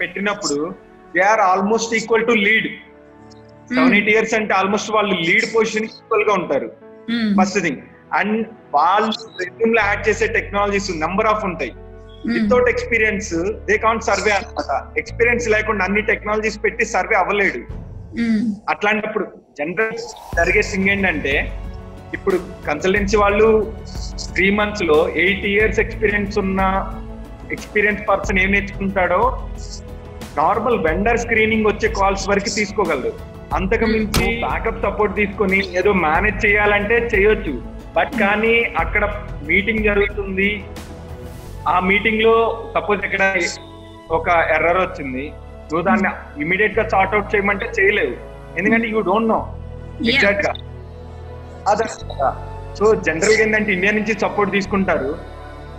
పెట్టినప్పుడు they are almost equal to lead seven eight years అంటే almost వాళ్ళు lead position ఈక్వల్గా ఉంటారు. ఫస్ట్ థింగ్ అండ్ వాళ్ళు రెజ్యూమ్లో యాడ్ చేసే టెక్నాలజీస్ నంబర్ ఆఫ్ ఉంటాయి. Without experience they can't survive అనమాట ఎక్స్పీరియన్స్ లేకుండా అన్ని టెక్నాలజీస్ పెట్టి సర్వే అవ్వలేడు మ్మ్. అట్లాంటప్పుడు జనరల్ జరిగే థింగ్ ఏంటంటే ఇప్పుడు కన్సల్టెన్సీ వాళ్ళు త్రీ మంత్స్లో ఎయిట్ ఇయర్స్ ఎక్స్పీరియన్స్ ఉన్న ఎక్స్పీరియన్స్ పర్సన్ ఏం నేర్చుకుంటాడో నార్మల్ వెండర్ స్క్రీనింగ్ వచ్చే కాల్స్ వరకు తీసుకోగలరు. అంతకు మించి బ్యాకప్ సపోర్ట్ తీసుకొని ఏదో మేనేజ్ చేయాలంటే చేయొచ్చు. బట్ కానీ అక్కడ మీటింగ్ జరుగుతుంది. ఆ మీటింగ్లో సపోజ్ ఎక్కడ ఒక ఎర్రర్ వచ్చింది. నువ్వు దాన్ని ఇమీడియట్గా సార్ట్ అవుట్ చేయమంటే చేయలేవు. ఎందుకంటే యూ డోంట్ నో. ఎగ్జాక్ట్గా అదే. సో జనరల్గా ఏంటంటే ఇండియా నుంచి సపోర్ట్ తీసుకుంటారు.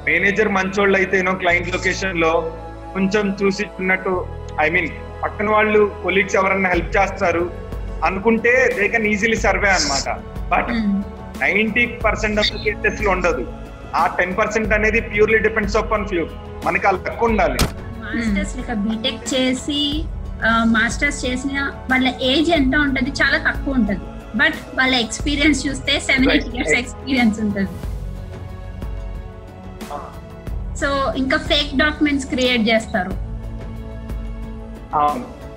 మేనేజర్ మంచోళ్ళు అయితేనో క్లయింట్ లొకేషన్లో కొంచెం చూసి ఉన్నట్టు ఐ మీన్ పక్కన వాళ్ళు కొలీగ్స్ ఎవరన్నా హెల్ప్ చేస్తారు అనుకుంటే దే కెన్ ఈజీలీ సర్వే అన్నమాట. బట్. నైన్టీ పర్సెంట్ ఆఫ్ కేసెస్లో ఉండదు. ఆ టెన్ పర్సెంట్ అనేది ప్యూర్లీ డిపెండ్స్ ఆన్ ఫ్యూ మనకి ఆ లక్ ఉండాలి. మాస్టర్స్ లేక బీటెక్ చేసి మాస్టర్స్ చేసిన వాళ్ళ ఏజ్ ఎంత ఉంటది? చాలా తక్కువ ఉంటది. బట్ వాళ్ళ ఎక్స్పీరియన్స్ చూస్తే సెవెన్ ఎయిట్. ఇయర్స్ ఎక్స్పీరియన్స్ ఉంటది. సో ఇంకా ఫేక్ డాక్యుమెంట్స్ క్రియేట్ చేస్తారు.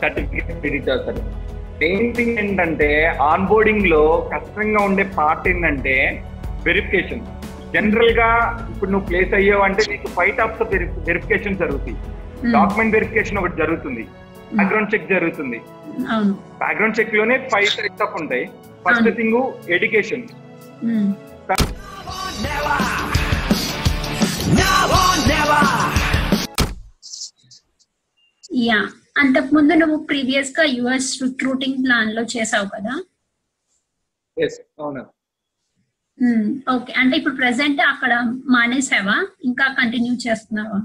సర్టిఫికేట్ ఎడిట్ చేస్తారు. మెయిన్ థింగ్ ఏంటంటే ఆన్ బోర్డింగ్లో కష్టంగా ఉండే పార్ట్ ఏంటంటే వెరిఫికేషన్ జనరల్గా ఇప్పుడు నువ్వు ప్లేస్ అయ్యావు అంటే నీకు ఫైవ్ టాప్స్ వెరిఫికేషన్ జరుగుతాయి. Hmm. డాక్యుమెంట్ వెరిఫికేషన్ ఒకటి జరుగుతుంది. బ్యాక్గ్రౌండ్ చెక్ జరుగుతుంది. అవును. బ్యాక్గ్రౌండ్ చెక్లోనే ఫైవ్ టైప్స్ ఆఫ్ ఉంటాయి. ఫస్ట్ అవును. Thing education. యా అంతకు ముందు నువ్వు ప్రీవియస్గా యుఎస్ రిక్రూటింగ్ ప్లాన్లో చేసావు కదా? ఓకే అంటే ఇప్పుడు ప్రెసెంట్ అక్కడ మానేసావా? ఇంకా కంటిన్యూ చేస్తున్నావా?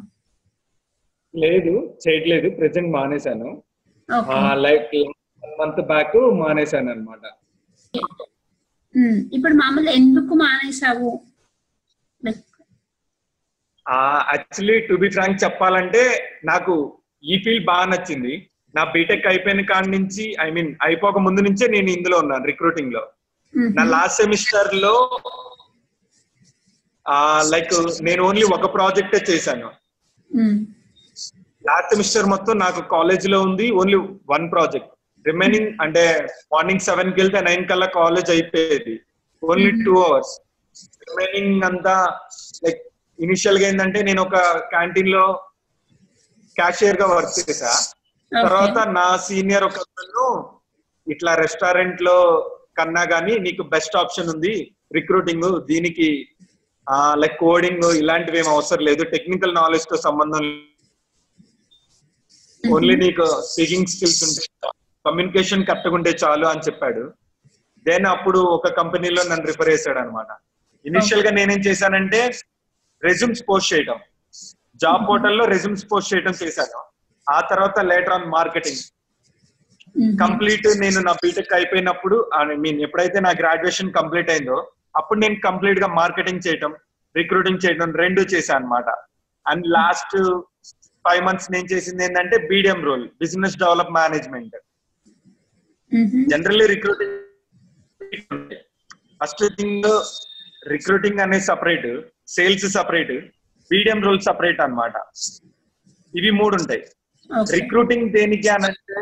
లేదు చేయట్లేదు. ప్రెసెంట్ మానేశాను. లైక్ మంత్ బ్యాక్ మానేశాను అనమాట ఇప్పుడు మామూలు ఎందుకు మానేసావు యాక్చువల్లీ టు బి ఫ్రాంక్ చెప్పాలంటే నాకు ఈ ఫీల్డ్ బాగా నచ్చింది. నా బీటెక్ అయిపోయిన కాడి నుంచి ఐ మీన్ అయిపోక ముందు నుంచే నేను ఇందులో ఉన్నాను రిక్రూటింగ్లో. నా లాస్ట్ సెమిస్టర్లో లైక్ నేను ఓన్లీ ఒక ప్రాజెక్టే చేశాను. లాస్ట్ సెమిస్టర్ మొత్తం నాకు కాలేజ్లో ఉంది ఓన్లీ వన్ ప్రాజెక్ట్ రిమైనింగ్ అంటే మార్నింగ్ సెవెన్కి వెళ్తే నైన్ కల్లా కాలేజ్ అయిపోయేది. ఓన్లీ టూ అవర్స్ రిమైనింగ్ అంతా లైక్ ఇనిషియల్గా ఏంటంటే నేను ఒక క్యాంటీన్లో క్యాషియర్గా వర్క్ చేసా తర్వాత నా సీనియర్ ఒక ఇట్లా రెస్టారెంట్లో కన్నా గానీ నీకు బెస్ట్ ఆప్షన్ ఉంది రిక్రూటింగ్ దీనికి లైక్ కోడింగ్ ఇలాంటివి ఏం అవసరం లేదు టెక్నికల్ నాలెడ్జ్తో సంబంధం ఓన్లీ నీకు స్పీకింగ్ స్కిల్స్ ఉంటే కమ్యూనికేషన్ కరెక్ట్గా ఉంటే చాలు అని చెప్పాడు. దెన్ అప్పుడు ఒక కంపెనీలో నన్ను రిఫర్ చేశాడు అనమాట ఇనిషియల్గా నేనేం చేశానంటే రెజ్యూమ్స్ పోస్ట్ చేయడం. జాబ్ పోర్టల్లో రెజ్యూమ్స్ పోస్ట్ చేయడం చేశాను. ఆ తర్వాత లేటర్ ఆన్ మార్కెటింగ్. కంప్లీట్ నేను నా బీటెక్ అయిపోయినప్పుడు ఐ మీన్ ఎప్పుడైతే నా గ్రాడ్యుయేషన్ కంప్లీట్ అయిందో అప్పుడు నేను కంప్లీట్గా మార్కెటింగ్ చేయటం రిక్రూటింగ్ చేయడం రెండు చేశాను అనమాట అండ్ లాస్ట్ ఫైవ్ మంత్స్ నేను చేసింది ఏంటంటే BDM role business develop management. Generally recruiting first thing recruiting అనేది separate sales separate BDM role separate అన్నమాట ఇవి మూడు ఉంటాయి రిక్రూటింగ్ దేనికి అని అంటే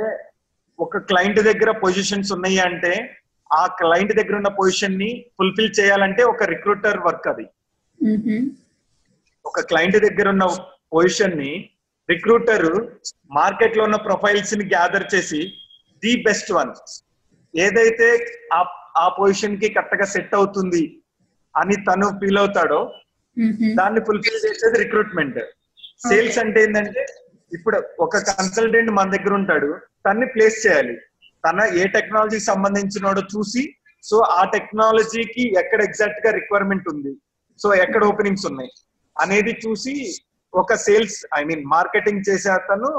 ఒక క్లయింట్ దగ్గర పొజిషన్స్ ఉన్నాయి అంటే ఆ క్లయింట్ దగ్గర ఉన్న పొజిషన్ని ఫుల్ఫిల్ చేయాలంటే ఒక రిక్రూటర్ వర్క్ అది. ఒక క్లయింట్ దగ్గర ఉన్న పొజిషన్ని రిక్రూటర్ మార్కెట్లో ఉన్న ప్రొఫైల్స్ని గ్యాదర్ చేసి ది బెస్ట్ వన్ ఏదైతే ఆ పొజిషన్కి కరెక్ట్గా సెట్ అవుతుంది అని తను ఫీల్ అవుతాడో. దాన్ని ఫుల్ఫిల్ చేసేది రిక్రూట్మెంట్ సేల్స్ అంటే ఏంటంటే ఇప్పుడు ఒక కన్సల్టెంట్ మన దగ్గర ఉంటాడు తన్ని ప్లేస్ చేయాలి. తన ఏ టెక్నాలజీ సంబంధించినోడో చూసి సో ఆ టెక్నాలజీకి ఎక్కడ ఎగ్జాక్ట్గా రిక్వైర్మెంట్ ఉంది. సో ఎక్కడ ఓపెనింగ్స్ ఉన్నాయి? అనేది చూసి ఒక సేల్స్ ఐ మీన్ మార్కెటింగ్ చేసే అతను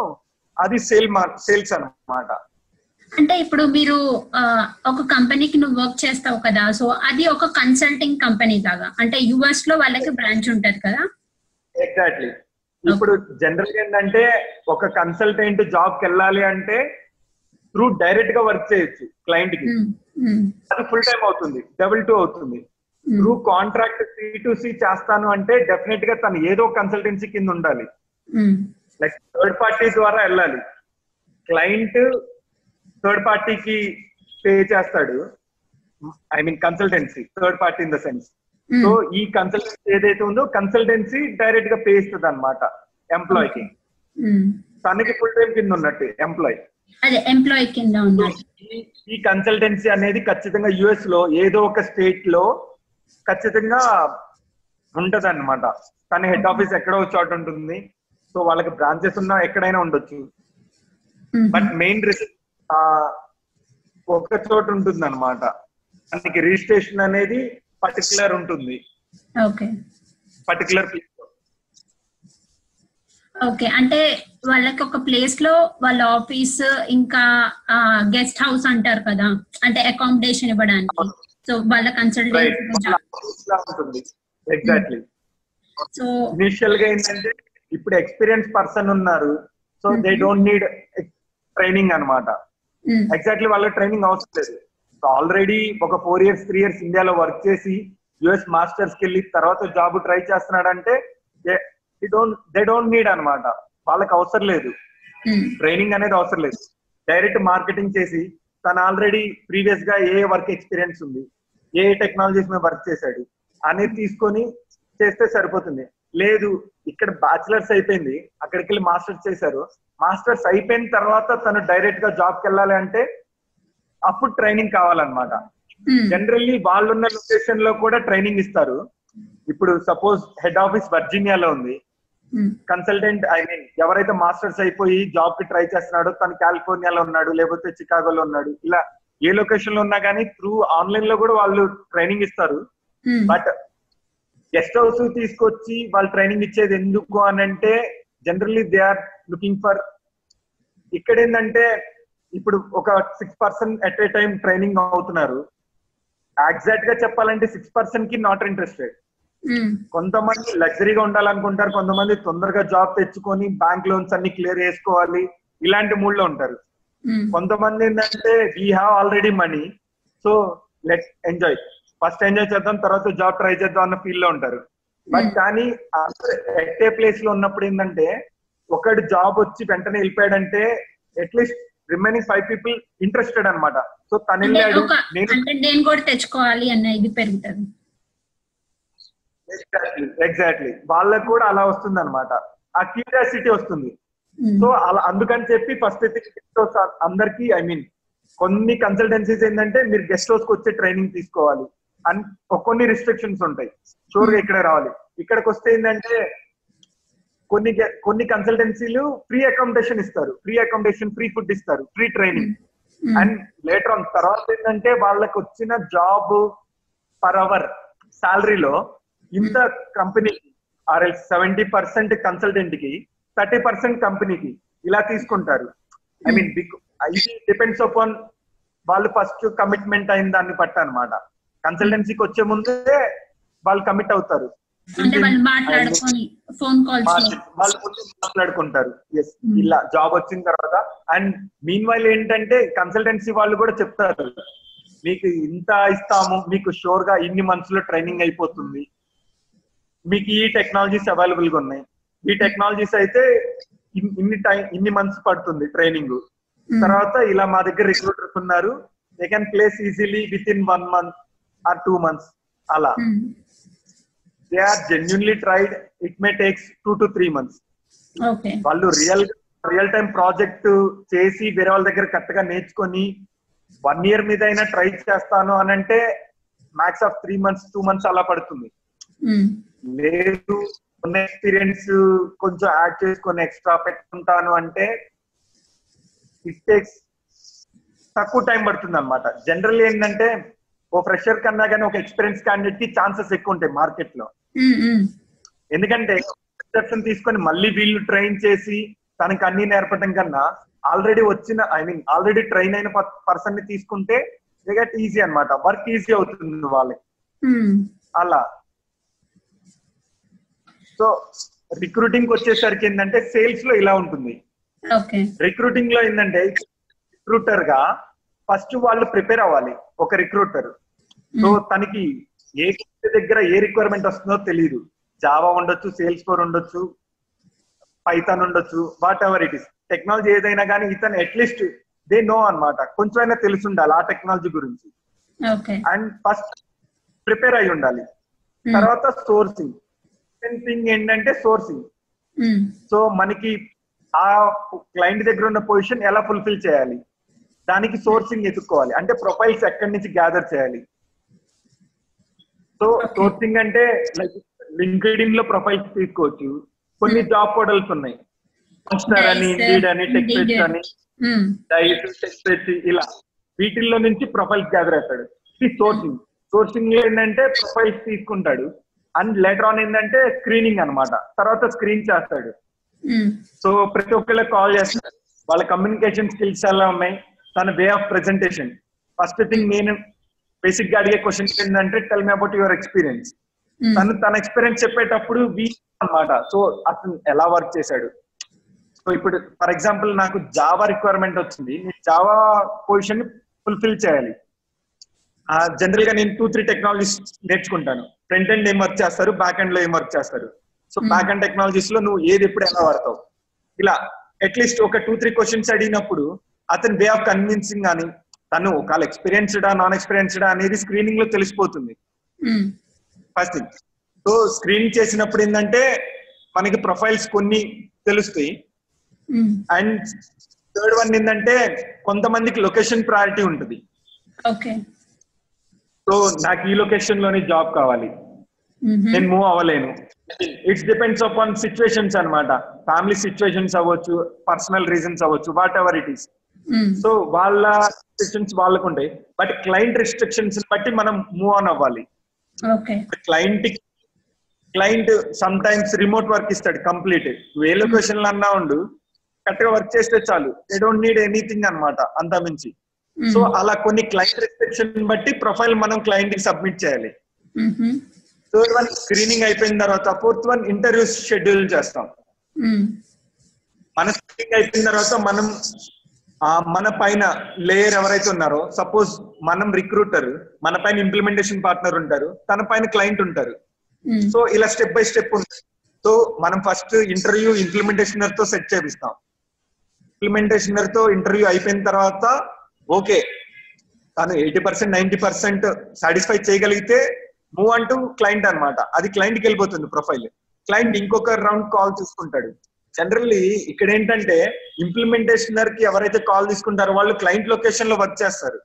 అది సేల్ సేల్స్ అన్నమాట. అంటే ఇప్పుడు మీరు ఒక కంపెనీకి నువ్వు వర్క్ చేస్తావు కదా సో అది ఒక కన్సల్టింగ్ కంపెనీ లాగా. అంటే యుఎస్లో వాళ్ళకి బ్రాంచ్ ఉంటది కదా? ఎగ్జాక్ట్లీ ఇప్పుడు జనరల్గా ఏంటంటే ఒక కన్సల్టెంట్ జాబ్కి వెళ్ళాలి అంటే త్రూ డైరెక్ట్గా వర్క్ చేయొచ్చు క్లయింట్కి. అది ఫుల్ టైం అవుతుంది డబుల్ టూ అవుతుంది. Through contract C to C చేస్తాను అంటే డెఫినెట్గా తను ఏదో కన్సల్టెన్సీ కింద ఉండాలి. లైక్ థర్డ్ పార్టీ ద్వారా వెళ్ళాలి. క్లయింట్ థర్డ్ పార్టీకి పే చేస్తాడు. I mean consultancy third party in the sense so ఈ కన్సల్టెన్సీ ఏదైతే ఉందో కన్సల్టెన్సీ డైరెక్ట్గా పే ఇస్తుంది అనమాట ఎంప్లాయ్కి ఉమ్. తనకి ఫుల్ టైం కింద ఉన్నట్టు ఎంప్లాయ్ అదే ఎంప్లాయీ కింద ఈ- కన్సల్టెన్సీ అనేది ఖచ్చితంగా యుఎస్లో ఏదో ఒక స్టేట్లో ఖచ్చితంగా ఉంటది అనమాట తన హెడ్ ఆఫీస్ ఎక్కడో చోట ఉంటుంది. సో వాళ్ళకి బ్రాంచెస్ ఉన్నా ఎక్కడైనా ఉండొచ్చు. బట్ మెయిన్ రిసిప్ట్ ఒక చోట ఉంటుంది అనమాట దానికి రిజిస్ట్రేషన్ అనేది పర్టికులర్ ఉంటుంది. ఓకే. Particular okay. అంటే వాళ్ళకి ఒక ప్లేస్లో వాళ్ళ ఆఫీస్ ఇంకా గెస్ట్ హౌస్ అంటారు కదా. అంటే అకామిడేషన్ ఇవ్వడానికి. సో వాళ్ళ ఎగ్జాక్ట్లీ సో ఇనిషియల్గా ఏంటంటే ఇప్పుడు ఎక్స్పీరియన్స్ పర్సన్ ఉన్నారు. So they don't need training అన్నమాట. ఎగ్జాక్ట్లీ వాళ్ళ ట్రైనింగ్ అవసరం లేదు. ఆల్రెడీ ఒక ఫోర్ ఇయర్స్ త్రీ ఇయర్స్ ఇండియాలో వర్క్ చేసి యుఎస్ మాస్టర్స్కి వెళ్ళి తర్వాత జాబ్ ట్రై చేస్తున్నాడంటే they don't they don't need అన్నమాట. వాళ్ళకి అవసరం లేదు. ట్రైనింగ్ అనేది అవసరం లేదు. డైరెక్ట్ మార్కెటింగ్ చేసి తను ఆల్రెడీ ప్రీవియస్గా ఏ వర్క్ ఎక్స్పీరియన్స్ ఉంది ఏ టెక్నాలజీస్ మీద వర్క్ చేశాడు అనేది తీసుకొని చేస్తే సరిపోతుంది. లేదు ఇక్కడ బ్యాచిలర్స్ అయిపోయింది అక్కడికి వెళ్ళి మాస్టర్స్ చేశారు. మాస్టర్స్ అయిపోయిన తర్వాత తను డైరెక్ట్గా జాబ్కి వెళ్ళాలి అంటే అప్పుడు ట్రైనింగ్ కావాలన్నమాట. జనరల్లీ వాళ్ళున్న లొకేషన్లో కూడా ట్రైనింగ్ ఇస్తారు. ఇప్పుడు సపోజ్ హెడ్ ఆఫీస్ వర్జీనియాలో ఉంది. కన్సల్టెంట్ ఐ మీన్ ఎవరైతే మాస్టర్స్ అయిపోయి జాబ్కి ట్రై చేస్తున్నాడో తను కాలిఫోర్నియాలో ఉన్నాడు లేకపోతే చికాగోలో ఉన్నాడు ఇలా ఏ లొకేషన్లో ఉన్నా కానీ త్రూ ఆన్లైన్లో కూడా వాళ్ళు ట్రైనింగ్ ఇస్తారు. బట్ గెస్ట్ హౌస్ తీసుకొచ్చి వాళ్ళు ట్రైనింగ్ ఇచ్చేది ఎందుకు అని అంటే generally they are looking for ఇక్కడ ఏంటంటే ఇప్పుడు ఒక six percent at a time training అవుతున్నారు. ఎగ్జాక్ట్గా చెప్పాలంటే సిక్స్ పర్సెంట్కి నాట్ ఇంట్రెస్టెడ్ కొంతమంది లగ్జరీగా ఉండాలనుకుంటారు కొంతమంది తొందరగా జాబ్ తెచ్చుకొని బ్యాంక్ లోన్స్ అన్ని క్లియర్ చేసుకోవాలి ఇలాంటి మూడ్లో ఉంటారు. కొంతమంది ఏంటంటే we have already money so let enjoy first enjoy చేద్దాం తర్వాత జాబ్ ట్రై చేద్దాం అన్న ఫీల్లో ఉంటారు. బట్ కానీ ఎట్టే ప్లేస్లో ఉన్నప్పుడు ఏంటంటే ఒకటి జాబ్ వచ్చి వెంటనే వెళ్ళిపోయాడంటే at least remaining five people interested అనమాట సో తను వెళ్ళాడు నేను కూడా తెచ్చుకోవాలి అన్న ఇది పెరుగుతుంది. ఎగ్జాక్ట్లీ ఎగ్జాక్ట్లీ వాళ్ళకు కూడా అలా వస్తుంది అనమాట ఆ క్యూరియాసిటీ వస్తుంది. సో అలా అందుకని చెప్పి ఫస్ట్ అయితే గెస్ట్ హౌస్ అందరికి ఐ మీన్ కొన్ని కన్సల్టెన్సీస్ ఏంటంటే మీరు గెస్ట్ హౌస్కి వచ్చే ట్రైనింగ్ తీసుకోవాలి. కొన్ని రిస్ట్రిక్షన్స్ ఉంటాయి. షూర్గా ఇక్కడ రావాలి. ఇక్కడికి వస్తే ఏంటంటే కొన్ని కొన్ని కన్సల్టెన్సీలు ఫ్రీ అకామిడేషన్ ఇస్తారు. ఫ్రీ అకామిడేషన్ ఫ్రీ ఫుడ్ ఇస్తారు. Free training and later on తర్వాత ఏంటంటే వాళ్ళకి వచ్చిన జాబ్ పర్ అవర్ సాలరీలో ఇంత కంపెనీకి ఆర్ సెవెంటీ పర్సెంట్ కన్సల్టెంట్కి థర్టీ పర్సెంట్ కంపెనీకి ఇలా తీసుకుంటారు. ఐ మీన్ ఇది డిపెండ్స్ అపాన్ వాళ్ళు ఫస్ట్ కమిట్మెంట్ అయిన దాన్ని బట్టి అనమాట కన్సల్టెన్సీకి వచ్చే ముందే వాళ్ళు కమిట్ అవుతారు. మాట్లాడుకుంటారు. ఎస్ ఇలా జాబ్ వచ్చిన తర్వాత అండ్ మీన్ వైల్ ఏంటంటే కన్సల్టెన్సీ వాళ్ళు కూడా చెప్తారు. మీకు ఇంత ఇస్తాము మీకు షూర్గా ఇన్ని మంత్స్లో ట్రైనింగ్ అయిపోతుంది. మీకు ఈ టెక్నాలజీస్ అవైలబుల్గా ఉన్నాయి. ఈ టెక్నాలజీస్ అయితే ఇన్- ఇన్ని టైం ఇన్ని మంత్స్ పడుతుంది ట్రైనింగ్ తర్వాత ఇలా మా దగ్గర రిక్రూటర్స్ ఉన్నారు. They can place easily within one month or two months. అలా. They are genuinely tried it may takes two to three months వాళ్ళు రియల్ రియల్ టైం ప్రాజెక్ట్ చేసి వేరే వాళ్ళ దగ్గర కరెక్ట్గా నేర్చుకొని వన్ ఇయర్ మీద అయినా ట్రై చేస్తాను అని అంటే max of three months two months అలా పడుతుంది. లేదు ఉన్న ఎక్స్పీరియన్స్ కొంచెం యాడ్ చేసుకొని ఎక్స్ట్రా పెట్టుకుంటాను అంటే ఇట్ టేక్స్ తక్కువ టైం పడుతుంది అనమాట జనరల్ ఏంటంటే ఓ ఫ్రెషర్ కన్నా కానీ ఒక ఎక్స్పీరియన్స్ క్యాండిడేట్కి ఛాన్సెస్ ఎక్కువ ఉంటాయి మార్కెట్లో ఎందుకంటే తీసుకొని మళ్ళీ వీళ్ళు ట్రైన్ చేసి తనకి అన్ని నేర్పడం కన్నా ఆల్రెడీ వచ్చిన ఐ మీన్ ఆల్రెడీ ట్రైన్ అయిన పర్సన్ని తీసుకుంటే గెట్ ఈజీ అన్నమాట. వర్క్ ఈజీ అవుతుంది వాళ్ళకి అలా. సో రిక్రూటింగ్ వచ్చేసరికి ఏంటంటే సేల్స్లో ఇలా ఉంటుంది. రిక్రూటింగ్లో ఏంటంటే రిక్రూటర్గా ఫస్ట్ వాళ్ళు ప్రిపేర్ అవ్వాలి ఒక రిక్రూటర్ సో తనకి ఏ దగ్గర ఏ రిక్వైర్మెంట్ వస్తుందో తెలియదు జావా ఉండొచ్చు సేల్స్ ఫోర్ ఉండొచ్చు పైథాన్ ఉండొచ్చు whatever it is technology ఏదైనా కానీ ఇతను అట్లీస్ట్ దే నో అన్నమాట. కొంచెమైనా తెలిసి ఉండాలి ఆ టెక్నాలజీ గురించి. అండ్ ఫస్ట్ ప్రిపేర్ అయి ఉండాలి. తర్వాత సోర్సింగ్ సెకండ్ థింగ్ ఏంటంటే సోర్సింగ్ సో మనకి ఆ క్లయింట్ దగ్గర ఉన్న పొజిషన్ ఎలా ఫుల్ఫిల్ చేయాలి? దానికి సోర్సింగ్ ఎత్తుక్కోవాలి అంటే ప్రొఫైల్స్ ఎక్కడి నుంచి గ్యాదర్ చేయాలి? సో. సోర్సింగ్ అంటే లైక్ లింక్డ్ఇన్లో ప్రొఫైల్స్ తీసుకోవచ్చు. కొన్ని జాబ్ పోర్టల్స్ ఉన్నాయి. Monster అని ఇండీడ్ అని టెక్ Indeed. అని డైస్ టెస్ట్ ఇలా. వీటిల్లో నుంచి ప్రొఫైల్స్ గ్యాదర్ అవుతాడు ఇది సోర్సింగ్ సోర్సింగ్ ఏంటంటే ప్రొఫైల్స్ తీసుకుంటాడు. అండ్ లెటర్ ఆన్ ఏంటంటే స్క్రీనింగ్ అన్నమాట. తర్వాత స్క్రీన్ చేస్తాడు. సో ప్రతి ఒక్కళ్ళకి కాల్ చేస్తారు. వాళ్ళ కమ్యూనికేషన్ స్కిల్స్ ఎలా ఉన్నాయి. తన way of presentation first thing నేను బేసిక్గా అడిగే క్వశ్చన్ ఏంటంటే tell me about your experience తను తన ఎక్స్పీరియన్స్ చెప్పేటప్పుడు వీక్ అన్నమాట. సో అతను ఎలా వర్క్ చేశాడు? సో ఇప్పుడు ఫర్ ఎగ్జాంపుల్ నాకు జావా రిక్వైర్మెంట్ వచ్చింది. నేను జావా పొజిషన్ ఫుల్ఫిల్ చేయాలి. జనరల్గా నేను టూ త్రీ టెక్నాలజీస్ నేర్చుకుంటాను. ఫ్రంట్ ఎండ్ ఏం వర్క్ చేస్తారు? బ్యాక్ ఎండ్లో ఏం వర్క్ చేస్తారు? సో. బ్యాక్ ఎండ్ టెక్నాలజీస్లో నువ్వు ఏది ఎప్పుడు ఎలా వాడతావు? ఇలా అట్లీస్ట్ ఒక టూ త్రీ క్వశ్చన్స్ అడిగినప్పుడు అతని వే ఆఫ్ కన్విన్సింగ్ కానీ తను ఒకవేళ ఎక్స్పీరియన్స్డా నాన్ ఎక్స్పీరియన్స్డా అనేది స్క్రీనింగ్లో తెలిసిపోతుంది. ఫస్ట్ థింగ్ సో స్క్రీన్ చేసినప్పుడు ఏంటంటే మనకి ప్రొఫైల్స్ కొన్ని తెలుస్తాయి. అండ్ థర్డ్ వన్ ఏంటంటే కొంతమందికి లొకేషన్ ప్రయారిటీ ఉంటుంది. సో నాకు ఈ లొకేషన్లోనే జాబ్ కావాలి నేను మూవ్ అవ్వలేను. ఇట్స్ డిపెండ్స్ అపాన్ సిచ్యువేషన్స్ అన్నమాట. ఫ్యామిలీ సిచ్యువేషన్స్ అవ్వచ్చు పర్సనల్ రీజన్స్ అవ్వచ్చు whatever it is so వాళ్ళ రిస్ట్రిక్షన్స్ వాళ్ళకు ఉంటాయి బట్ క్లయింట్ రిస్ట్రిక్షన్స్ బట్టి మనం మూవ్ ఆన్ అవ్వాలి. Client client sometimes remote work ఇస్తాడు కంప్లీట్ నువ్వు ఏ లొకేషన్లో అన్నా ఉండు కరెక్ట్గా వర్క్ చేస్తే చాలు. దే డోంట్ నీడ్ ఎనీథింగ్ అన్నమాట అంతా మించి. సో అలా కొన్ని క్లయింట్ రిస్ట్రిక్షన్ బట్టి ప్రొఫైల్ మనం క్లయింట్కి సబ్మిట్ చేయాలి థర్డ్ వన్ స్క్రీనింగ్ అయిపోయిన తర్వాత ఫోర్త్ వన్ ఇంటర్వ్యూ షెడ్యూల్ చేస్తాం. మన స్క్రీనింగ్ అయిపోయిన తర్వాత మనం మన పైన లేయర్ ఎవరైతే ఉన్నారో సపోజ్ మనం రిక్రూటర్ మన పైన ఇంప్లిమెంటేషన్ పార్ట్నర్ ఉంటారు తన పైన క్లయింట్ ఉంటారు. సో ఇలా స్టెప్ బై స్టెప్ ఉంటుంది సో మనం ఫస్ట్ ఇంటర్వ్యూ ఇంప్లిమెంటేషనర్తో సెట్ చేపిస్తాం. ఇంప్లిమెంటేషనర్తో ఇంటర్వ్యూ అయిపోయిన తర్వాత ఓకే తను eighty percent ninety percent satisfy చేయగలిగితే మూవ్ అంటూ క్లయింట్ అన్నమాట. అది క్లయింట్కి వెళ్ళిపోతుంది ప్రొఫైల్ క్లయింట్ ఇంకొక రౌండ్ కాల్ తీసుకుంటాడు. జనరల్లీ ఇక్కడ ఏంటంటే ఇంప్లిమెంటేషనర్కి ఎవరైతే కాల్ తీసుకుంటారో వాళ్ళు క్లయింట్ లొకేషన్లో వర్క్ చేస్తారు.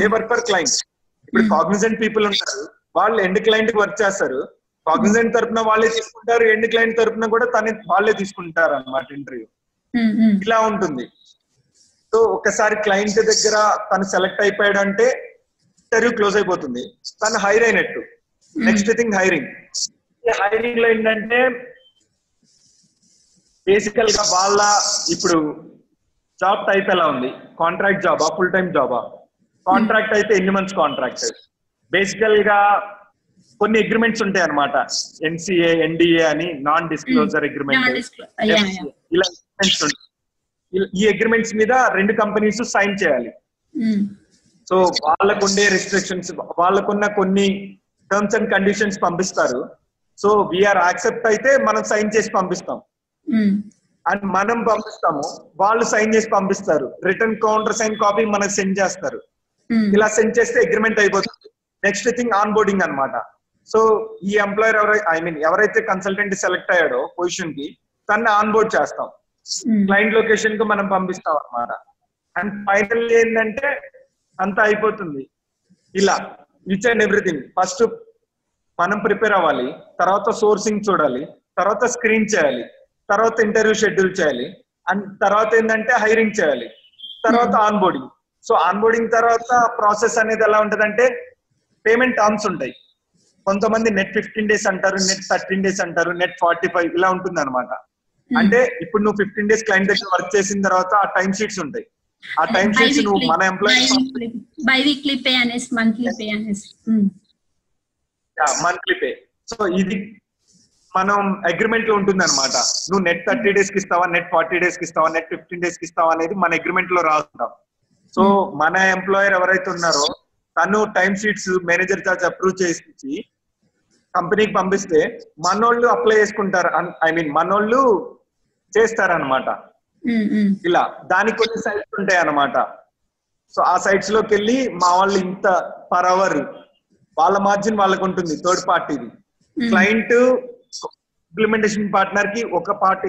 దే వర్క్ ఫర్ క్లయింట్ ఇప్పుడు కాగ్నిజెంట్ పీపుల్ ఉంటారు. వాళ్ళు ఎండ్ క్లయింట్కి వర్క్ చేస్తారు. కాగ్నిజెంట్ తరపున వాళ్ళే తీసుకుంటారు. ఎండ్ క్లయింట్ తరపున కూడా తనే వాళ్ళే తీసుకుంటారు అన్నమాట ఇంటర్వ్యూ ఇలా ఉంటుంది. సో ఒకసారి క్లయింట్ దగ్గర తను సెలెక్ట్ అయిపోయాడు అంటే ఇంటర్వ్యూ క్లోజ్ అయిపోతుంది. తను హైర్ అయినట్టు. నెక్స్ట్ థింగ్ హైరింగ్ హైరింగ్లో ఏంటంటే బేసికల్గా వాళ్ళ ఇప్పుడు జాబ్ టైప్ ఎలా ఉంది? కాంట్రాక్ట్ జాబా ఫుల్ టైం జాబా కాంట్రాక్ట్ అయితే ఎన్ని మంత్స్ కాంట్రాక్ట్ బేసికల్గా కొన్ని అగ్రిమెంట్స్ ఉంటాయి అనమాట ఎన్సిఏ ఎన్డిఏ అని నాన్ డిస్క్లోజర్ అగ్రిమెంట్ ఇలా ఉంటాయి. ఇల- ఈ అగ్రిమెంట్స్ మీద రెండు కంపెనీస్ సైన్ చేయాలి. సో వాళ్ళకు ఉండే రిస్ట్రిక్షన్స్ వాళ్ళకున్న కొన్ని టర్మ్స్ అండ్ కండిషన్స్ పంపిస్తారు. సో వీఆర్ యాక్సెప్ట్ అయితే మనం సైన్ చేసి పంపిస్తాం. అండ్ మనం పంపిస్తాము వాళ్ళు సైన్ చేసి పంపిస్తారు. రిటర్న్ కౌంటర్ సైన్ కాపీ మనకు సెండ్ చేస్తారు. ఇలా సెండ్ చేస్తే అగ్రిమెంట్ అయిపోతుంది. నెక్స్ట్ థింగ్ ఆన్ బోర్డింగ్ అనమాట సో ఈ ఎంప్లాయర్ ఎవరై ఐ మీన్ ఎవరైతే కన్సల్టెంట్ సెలెక్ట్ అయ్యాడో పొజిషన్కి తన్ని ఆన్ బోర్డ్ చేస్తాం క్లయింట్ లొకేషన్కు మనం పంపిస్తాం అనమాట అండ్ ఫైనల్ ఏంటంటే అంతా అయిపోతుంది. ఇలా ఈచ్ అండ్ ఎవ్రీథింగ్ ఫస్ట్ మనం ప్రిపేర్ అవ్వాలి తర్వాత సోర్సింగ్ చూడాలి తర్వాత స్క్రీన్ చేయాలి. తర్వాత ఇంటర్వ్యూ షెడ్యూల్ చేయాలి. అండ్ తర్వాత ఏంటంటే హైరింగ్ చేయాలి. తర్వాత onboarding so onboarding తర్వాత ప్రాసెస్ అనేది ఎలా ఉంటదంటే పేమెంట్ టర్మ్స్ ఉంటాయి. కొంతమంది నెట్ ఫిఫ్టీన్ డేస్ అంటారు నెట్ థర్టీన్ డేస్ అంటారు నెట్ ఫార్టీ ఫైవ్ ఇలా ఉంటుంది అనమాట అంటే ఇప్పుడు నువ్వు ఫిఫ్టీన్ డేస్ క్లయింట్ దగ్గర వర్క్ చేసిన తర్వాత ఆ టైం షీట్స్ ఉంటాయి. ఆ టైం షీట్స్ నువ్వు మన ఎంప్లాయీ బై వీక్లీ పే అనేసి మంత్లీ పే అనేసి. మంత్లీ పే సో ఇది మనం అగ్రిమెంట్లో ఉంటుంది అనమాట నువ్వు నెట్ థర్టీ డేస్కి ఇస్తావా నెట్ ఫార్టీ డేస్కి ఇస్తావా నెట్ ఫిఫ్టీన్ డేస్కి ఇస్తావా అనేది మన అగ్రిమెంట్లో రాసుకుంటాం. సో మన ఎంప్లాయర్ ఎవరైతే ఉన్నారో తను time sheets manager charge approve చేసి కంపెనీకి పంపిస్తే మనోళ్ళు అప్లై చేసుకుంటారు. ఐ మీన్ మనోళ్ళు చేస్తారనమాట ఇలా దానికి కొన్ని సైట్స్ ఉంటాయి అన్నమాట. సో ఆ సైట్స్లోకి వెళ్ళి మా వాళ్ళు ఇంత పర్ అవర్ వాళ్ళ మార్జిన్ వాళ్ళకు ఉంటుంది థర్డ్ పార్టీది క్లయింట్ ఇంప్లిమెంటేషన్ పార్ట్నర్కి ఒక party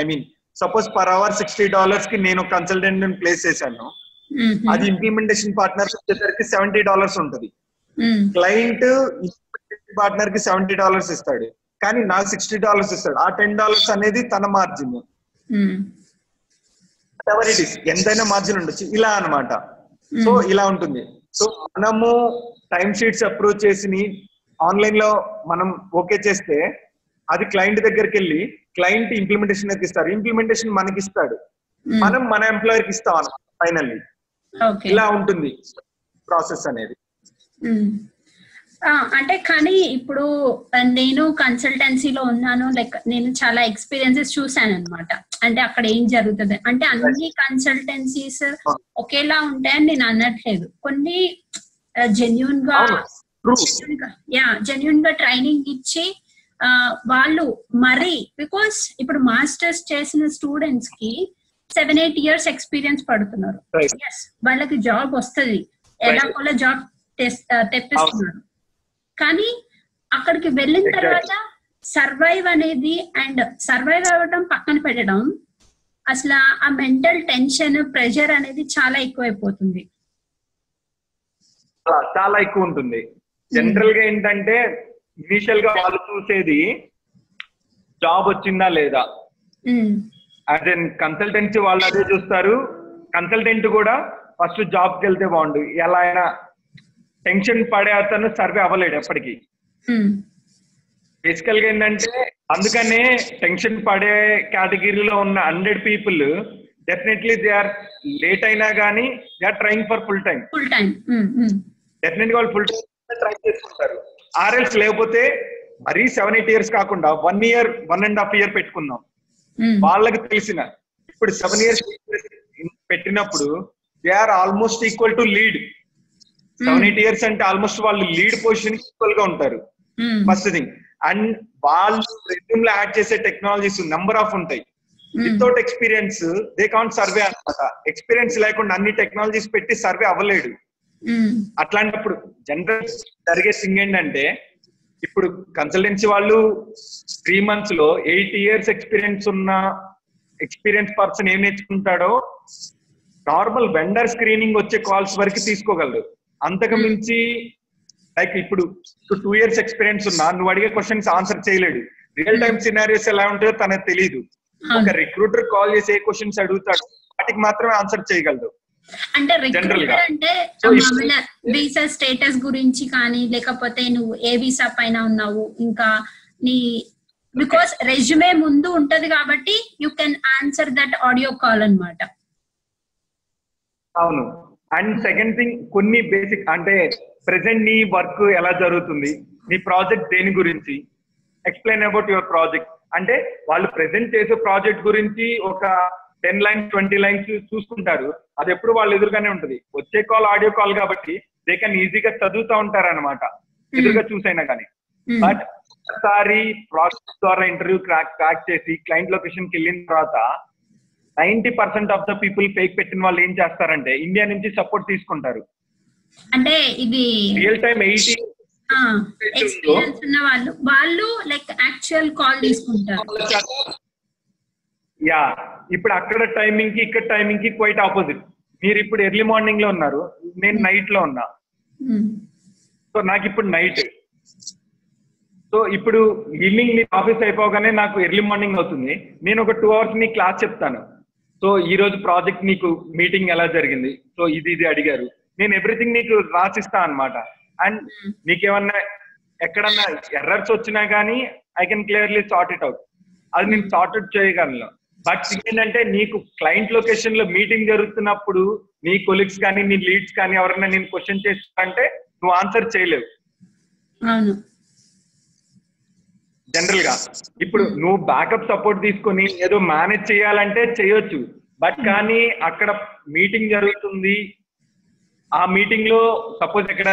I mean suppose per hour sixty డాలర్స్కి నేను కన్సల్టెంట్ ప్లేస్ చేశాను. ఉమ్, అది ఇంప్లిమెంటేషన్ పార్ట్నర్ వచ్చేసరికి సెవెంటీ డాలర్స్ ఉంటుంది. క్లయింట్ పార్ట్నర్కి సెవెంటీ డాలర్స్ ఇస్తాడు. కానీ నాకు సిక్స్టీ డాలర్స్ ఇస్తాడు. ఆ టెన్ డాలర్స్ అనేది తన మార్జిన్ ఇస్ ఎంతైనా మార్జిన్ ఉండొచ్చు. ఇలా అన్నమాట. సో ఇలా ఉంటుంది. సో మనము టైం షీట్స్ అప్రూవ్ చేసి ఆన్లైన్లో మనం ఓకే చేస్తే అది క్లయింట్ దగ్గరికి వెళ్ళి క్లయింట్ ఇంప్లిమెంటేషన్ దగ్గర ఇస్తారు. ఇంప్లిమెంటేషన్ మనకి ఇస్తాడు మనం మన ఎంప్లాయర్కి ఇస్తాం ఫైనల్లీ ఇలా ఉంటుంది ప్రాసెస్ అనేది. అంటే కానీ ఇప్పుడు నేను కన్సల్టెన్సీలో ఉన్నాను లైక్ నేను చాలా ఎక్స్పీరియన్సెస్ చూసాను అనమాట అంటే అక్కడ ఏం జరుగుతుంది? అంటే అన్ని కన్సల్టెన్సీస్ ఒకేలా ఉంటాయని నేను అనట్లేదు. కొన్ని జెన్యున్గా యా జెన్యున్గా ట్రైనింగ్ ఇచ్చి వాళ్ళు మరి బికాస్ ఇప్పుడు మాస్టర్స్ చేసిన స్టూడెంట్స్కి సెవెన్ ఎయిట్ ఇయర్స్ ఎక్స్పీరియన్స్ పడుతున్నారు. వాళ్ళకి జాబ్ వస్తుంది. ఎలాగోలా జాబ్ తెప్పిస్తున్నారు. కానీ అక్కడికి వెళ్ళిన. తర్వాత సర్వైవ్ అనేది అండ్ సర్వైవ్ అవ్వడం పక్కన పెట్టడం అసలు ఆ మెంటల్ టెన్షన్ ప్రెషర్ అనేది చాలా ఎక్కువైపోతుంది. చాలా ఎక్కువ ఉంటుంది. జనరల్గా ఏంటంటే ఇనిషియల్గా వాళ్ళు చూసేది జాబ్ వచ్చిందా లేదా? ఎన్ కన్సల్టెన్సీ వాళ్ళు అదే చూస్తారు. కన్సల్టెంట్ కూడా ఫస్ట్ జాబ్కి వెళ్తే బాగుండు. ఎలా అయినా టెన్షన్ పడే అతను సర్వే అవ్వలేడు ఎప్పటికీ. బేసికల్గా ఏంటంటే అందుకనే టెన్షన్ పడే కేటగిరీలో ఉన్న hundred people definitely they are late అయినా కానీ they are trying for full time full time డెఫినెట్గా వాళ్ళు ఫుల్ టైం ట్రై చేసుకుంటారు ఆర్ఎల్స్ లేకపోతే మరీ సెవెన్ ఎయిట్ ఇయర్స్ కాకుండా one year one and half year పెట్టుకుందాం. వాళ్ళకి తెలిసిన. ఇప్పుడు సెవెన్ ఇయర్స్ పెట్టినప్పుడు they are almost equal to lead. Seven eight years అంటే ఆల్మోస్ట్ వాళ్ళు లీడ్ పొజిషన్ ఈక్వల్గా ఉంటారు. First thing. అండ్ వాళ్ళు రెజ్యూమ్లో యాడ్ చేసే టెక్నాలజీస్ నెంబర్ ఆఫ్ ఉంటాయి. Without experience they can't survive అనమాట ఎక్స్పీరియన్స్ లేకుండా అన్ని టెక్నాలజీస్ పెట్టి సర్వే అవ్వలేడు. అట్లాంటప్పుడు జనరల్ జరిగే థింగ్ ఏంటంటే ఇప్పుడు కన్సల్టెన్సీ వాళ్ళు త్రీ మంత్స్లో ఎయిట్ ఇయర్స్ ఎక్స్పీరియన్స్ ఉన్న ఎక్స్పీరియన్స్ పర్సన్ ఏం నేర్చుకుంటాడో నార్మల్ వెండర్ స్క్రీనింగ్ వచ్చే కాల్స్ వరకు తీసుకోగలరు. అంతకు మించి లైక్ ఇప్పుడు టూ ఇయర్స్ ఎక్స్పీరియన్స్ ఉన్నా నువ్వు అడిగే క్వశ్చన్స్ ఆన్సర్ చేయలేడు. రియల్ టైమ్ సినారియోస్ ఎలా ఉంటాయో తనకు తెలియదు ఒక. రిక్రూటర్ కాల్ చేసి ఏ క్వశ్చన్స్ అడుగుతాడు వాటికి మాత్రమే ఆన్సర్ చేయగలరు అంటే. రిక్రూటర్ అంటే వీసా స్టేటస్ గురించి కానీ లేకపోతే నువ్వు ఏ వీసా పైన ఉన్నావు ఇంకా నీ బికాస్ రెజ్యూమే ముందు ఉంటది కాబట్టి you can answer that audio call అన్నమాట. అవును. అండ్ సెకండ్ థింగ్ కొన్ని బేసిక్ అంటే ప్రెసెంట్ నీ వర్క్ ఎలా జరుగుతుంది నీ ప్రాజెక్ట్ దేని గురించి ఎక్స్ప్లెయిన్ అబౌట్ యువర్ ప్రాజెక్ట్ అంటే వాళ్ళు ప్రెసెంట్ చేసే ప్రాజెక్ట్ గురించి ఒక టెన్ లైన్స్ ట్వంటీ లైన్స్ చూసుకుంటారు. అది ఎప్పుడు వాళ్ళ ఎదురుగానే ఉంటది. వచ్చే కాల్ ఆడియో కాల్ కాబట్టి దే కెన్ ఈజీగా చదువుతా ఉంటారు అనమాట ఎదురుగా చూసైనా కానీ. బట్ ఒకసారి ప్రాసెస్ ద్వారా ఇంటర్వ్యూ క్రాక్ క్రాక్ చేసి క్లయింట్ లొకేషన్కి వెళ్ళిన తర్వాత ninety percent of the people fake పెట్టిన వాళ్ళు ఏం చేస్తారంటే ఇండియా నుంచి సపోర్ట్ తీసుకుంటారు. అంటే ఇది రియల్ టైం ఎయిటీ ఎక్స్పీరియన్స్ ఉన్న వాళ్ళు వాళ్ళు లైక్ యాక్చువల్ కాల్ తీసుకుంటారు. యా ఇప్పుడు అక్కడ టైమింగ్కి ఇక్కడ టైమింగ్కి క్వైట్ ఆపోజిట్ మీరు ఇప్పుడు ఎర్లీ మార్నింగ్లో ఉన్నారు. నేను నైట్లో ఉన్నా. సో నాకు ఇప్పుడు నైట్ సో ఇప్పుడు ఈవినింగ్ నీ ఆఫీస్ అయిపోగానే నాకు ఎర్లీ మార్నింగ్ అవుతుంది. నేను ఒక టూ అవర్స్ నీ క్లాస్ చెప్తాను. సో ఈ రోజు ప్రాజెక్ట్ నీకు మీటింగ్ ఎలా జరిగింది? సో ఇది ఇది అడిగారు. నేను ఎవ్రీథింగ్ నీకు రాసిస్తా అనమాట అండ్ నీకేమన్నా ఎక్కడన్నా ఎర్రర్స్ వచ్చినా కానీ I can clearly sort it out అది నేను సార్ట్ అవుట్ చేయగలను. బట్ ఏంటంటే నీకు క్లయింట్ లొకేషన్లో మీటింగ్ జరుగుతున్నప్పుడు నీ కొలీగ్స్ కానీ నీ లీడ్స్ కానీ ఎవరైనా నేను క్వశ్చన్ చేస్తా అంటే నువ్వు ఆన్సర్ చేయలేవు. జనరల్గా ఇప్పుడు నువ్వు బ్యాకప్ సపోర్ట్ తీసుకొని ఏదో మేనేజ్ చేయాలంటే చేయొచ్చు. బట్ కానీ అక్కడ మీటింగ్ జరుగుతుంది. ఆ మీటింగ్లో సపోజ్ ఎక్కడ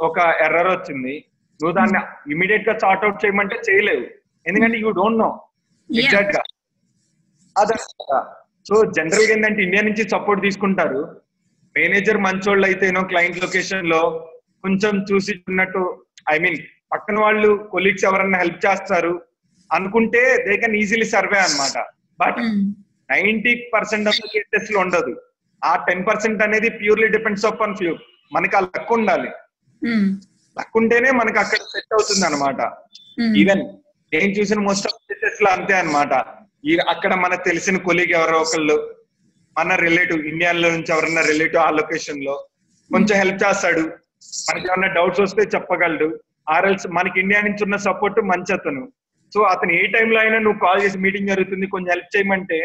ఒక ఎర్రర్ వచ్చింది. నువ్వు దాన్ని ఇమీడియట్గా సార్ట్ అవుట్ చేయమంటే చేయలేవు. ఎందుకంటే యూ డోంట్ నో. ఎగ్జాక్ట్గా సో జనరల్గా ఏంటంటే ఇండియా నుంచి సపోర్ట్ తీసుకుంటారు. మేనేజర్ మంచోళ్ళు అయితేనో క్లయింట్ లొకేషన్లో కొంచెం చూసి ఉన్నట్టు ఐ మీన్ పక్కన వాళ్ళు కొలీగ్స్ ఎవరన్నా హెల్ప్ చేస్తారు అనుకుంటే దే కెన్ ఈజీలీ సర్వే అన్నమాట. బట్ నైన్టీ పర్సెంట్ ఆఫ్ కేసెస్లో ఉండదు. ఆ టెన్ పర్సెంట్ అనేది purely depends of on few మనకి ఆ లక్ ఉండాలి. లక్ ఉంటేనే మనకి అక్కడ సెట్ అవుతుంది అనమాట ఈవెన్ నేను చూసిన మోస్ట్ ఆఫ్ కేసెస్లో అంతే అనమాట అక్కడ మనకు తెలిసిన కొలీగ్ ఎవరో ఒకళ్ళు మన రిలేటివ్ ఇండియాలో నుంచి ఎవరన్నా రిలేటివ్ ఆ లొకేషన్లో కొంచెం హెల్ప్ చేస్తాడు. మనకి ఏమన్నా డౌట్స్ వస్తే చెప్పగలడు. ఆర్ఎల్స్ మనకి ఇండియా నుంచి ఉన్న సపోర్ట్ మంచి అతను. సో అతను ఏ టైంలో అయినా నువ్వు కాల్ చేసి మీటింగ్ జరుగుతుంది కొంచెం హెల్ప్ చేయమంటే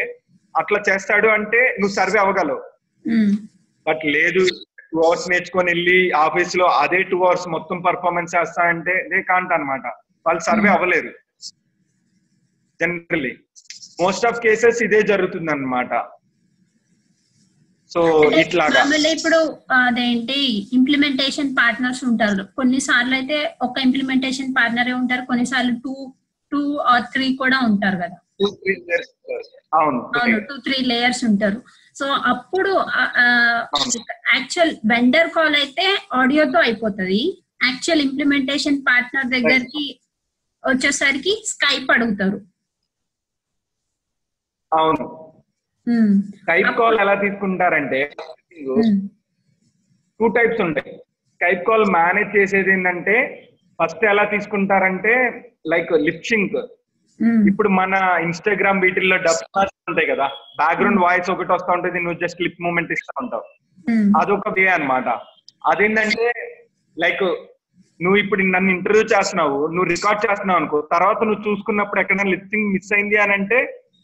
అట్లా చేస్తాడు అంటే నువ్వు సర్వే అవ్వగలవు. బట్ లేదు టూ అవర్స్ నేర్చుకొని వెళ్ళి ఆఫీస్లో అదే టూ అవర్స్ మొత్తం పర్ఫార్మెన్స్ చేస్తా అంటే దే కాంట్ అనమాట వాళ్ళు సర్వే అవ్వలేరు. జనరల్లీ మోస్ట్ ఆఫ్ కేసెస్ ఇదే జరుగుతుంది అనమాట సో ఇట్లాగా. మామూలుగా ఇప్పుడు అదేంటి ఇంప్లిమెంటేషన్ పార్ట్నర్స్ ఉంటారు. కొన్నిసార్లు అయితే ఒక ఇంప్లిమెంటేషన్ పార్ట్నరే ఉంటారు. కొన్నిసార్లు టూ టూ ఆర్ త్రీ కూడా ఉంటారు కదా. అవును. టూ త్రీ లేయర్స్ ఉంటారు. సో అప్పుడు యాక్చువల్ వెండర్ కాల్ అయితే ఆడియోతో అయిపోతుంది. యాక్చువల్ ఇంప్లిమెంటేషన్ పార్ట్నర్ దగ్గరికి వచ్చేసరికి స్కైప్ అడుగుతారు. అవును. స్కైప్ కాల్ ఎలా తీసుకుంటారంటే టూ టైప్స్ ఉంటాయి. స్కైప్ కాల్ మేనేజ్ చేసేది ఏంటంటే ఫస్ట్ ఎలా తీసుకుంటారంటే లైక్ లిప్సింక్ ఉమ్, ఇప్పుడు మన ఇన్స్టాగ్రామ్ వీటిల్లో డబ్ ఉంటాయి కదా బ్యాక్గ్రౌండ్ వాయిస్ ఒకటి వస్తా ఉంటుంది నువ్వు జస్ట్ క్లిప్ మూమెంట్ ఇస్తా ఉంటావు. అదొక వే అన్నమాట. అదేంటంటే లైక్ నువ్వు ఇప్పుడు నన్ను ఇంటర్వ్యూ చేస్తున్నావు నువ్వు రికార్డ్ చేస్తున్నావు అనుకో తర్వాత నువ్వు చూసుకున్నప్పుడు ఎక్కడైనా లిప్సింగ్ మిస్ అయింది అని అంటే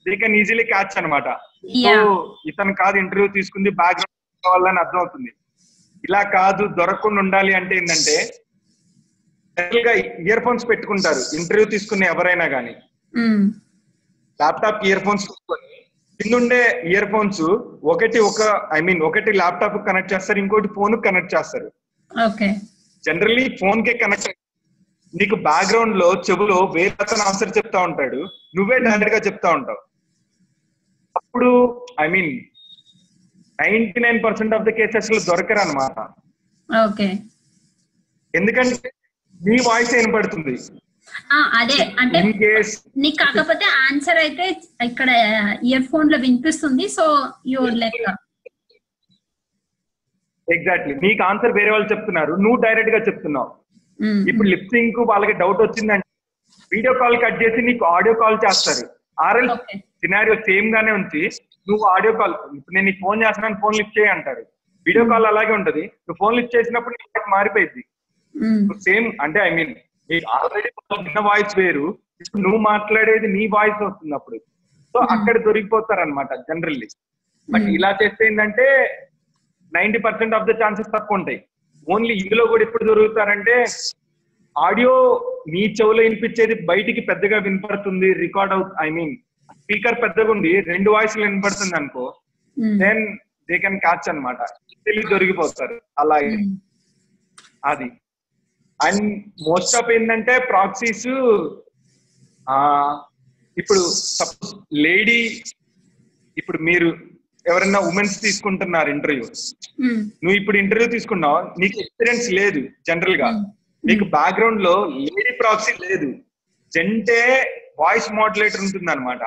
దే కెన్ ఈజీలీ క్యాచ్ అనమాట సో. ఇతను కాదు ఇంటర్వ్యూ తీసుకుంది బ్యాక్గ్రౌండ్ కావాలని అర్థం అవుతుంది ఇలా కాదు దొరకకుండా ఉండాలి అంటే ఏంటంటే జనరల్గా ఇయర్ ఫోన్స్ పెట్టుకుంటారు ఇంటర్వ్యూ తీసుకునే ఎవరైనా కానీ ల్యాప్టాప్ ఇయర్ ఫోన్స్ పెట్టుకొని కిందుండే ఇయర్ ఫోన్స్ ఒకటి ఒక ఐ మీన్ ఒకటి ల్యాప్టాప్ కనెక్ట్ చేస్తారు ఇంకోటి ఫోన్ కనెక్ట్ చేస్తారు. ఓకే జనరల్లీ ఫోన్ కే కనెక్ట్ నీకు బ్యాక్గ్రౌండ్లో చెవులో వేరే అతను ఆన్సర్ చెప్తా ఉంటాడు నువ్వే డైరెక్ట్గా చెప్తా ఉంటావు. అప్పుడు I mean ninety nine percent of the కేసెస్లో దొరకరు అనమాట ఓకే. ఎందుకంటే నీ వాయిస్ వినపడుతుంది. అదే. అంటే నీకు కాకపోతే ఆన్సర్ అయితే ఇక్కడ ఇయర్ ఫోన్లో వినిపిస్తుంది. సో యువర్ లెక్క ఎగ్జాక్ట్లీ నీకు ఆన్సర్ వేరే వాళ్ళు చెప్తున్నారు. నువ్వు డైరెక్ట్గా చెప్తున్నావు ఇప్పుడు లిప్సింగ్ వాళ్ళకి డౌట్ వచ్చిందంటే వీడియో కాల్ కట్ చేసి నీకు ఆడియో కాల్ చేస్తారు. ఆర్ఎల్ సినారియో సేమ్ గానే ఉంచి నువ్వు ఆడియో కాల్ ఇప్పుడు నేను నీకు ఫోన్ చేస్తున్నాను ఫోన్ లిఫ్ట్ చేయి అంటారు. వీడియో కాల్ అలాగే ఉంటది. నువ్వు ఫోన్ లిఫ్ట్ చేసినప్పుడు నీ voice మారిపోయింది సేమ్ అంటే ఐ మీన్ నీకు ఆల్రెడీ విన్న వాయిస్ వేరు. ఇప్పుడు నువ్వు మాట్లాడేది నీ వాయిస్ వస్తుంది అప్పుడు. సో అక్కడ దొరికిపోతారు అనమాట జనరల్లీ బట్ ఇలా చేస్తే ఏంటంటే ninety percent of the chances తక్కువ ఉంటాయి. ఓన్లీ ఇందులో కూడా ఎప్పుడు దొరుకుతారంటే ఆడియో నీ చెవులో వినిపించేది బయటికి పెద్దగా వినపడుతుంది record out I mean speaker పెద్దగా ఉంది రెండు వాయిస్లు వినపడుతుంది అనుకో దెన్ దే కెన్ క్యాచ్ అనమాట తెలివి దొరికిపోతారు. అలా అది. అండ్ మోస్ట్ ఆఫ్ ఏంటంటే ప్రాక్సీస్ ఇప్పుడు సపోజ్ లేడీ ఇప్పుడు మీరు ఎవరైనా ఉమెన్స్ తీసుకుంటున్నారు ఇంటర్వ్యూ. నువ్వు ఇప్పుడు ఇంటర్వ్యూ తీసుకున్నావు నీకు ఎక్స్పీరియన్స్ లేదు జనరల్గా నీకు బ్యాక్గ్రౌండ్లో లేడీ ప్రాక్సీ లేదు. జంటే వాయిస్ మాడ్యులేటర్ ఉంటుంది అనమాట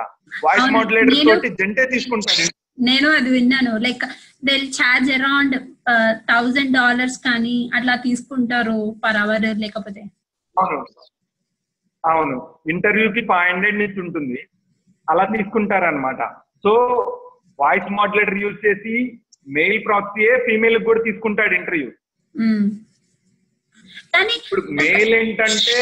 వాయిస్ మాడ్యులేటర్ తోటి జంటే తీసుకుంటాడు నేను అది విన్నాను. Like they charge around thousand dollars కానీ అట్లా తీసుకుంటారు పర్ అవర్ లేకపోతే. అవును. అవును. ఇంటర్వ్యూకి ఫైవ్ హండ్రెడ్ నుంచి ఉంటుంది. అలా తీసుకుంటారనమాట సో వాయిస్ మాడ్యులేటర్ యూజ్ చేసి మెయిల్ ప్రాక్సీయే ఫీమేల్ కూడా తీసుకుంటాడు ఇంటర్వ్యూ. కానీ ఇప్పుడు మెయిల్ ఏంటంటే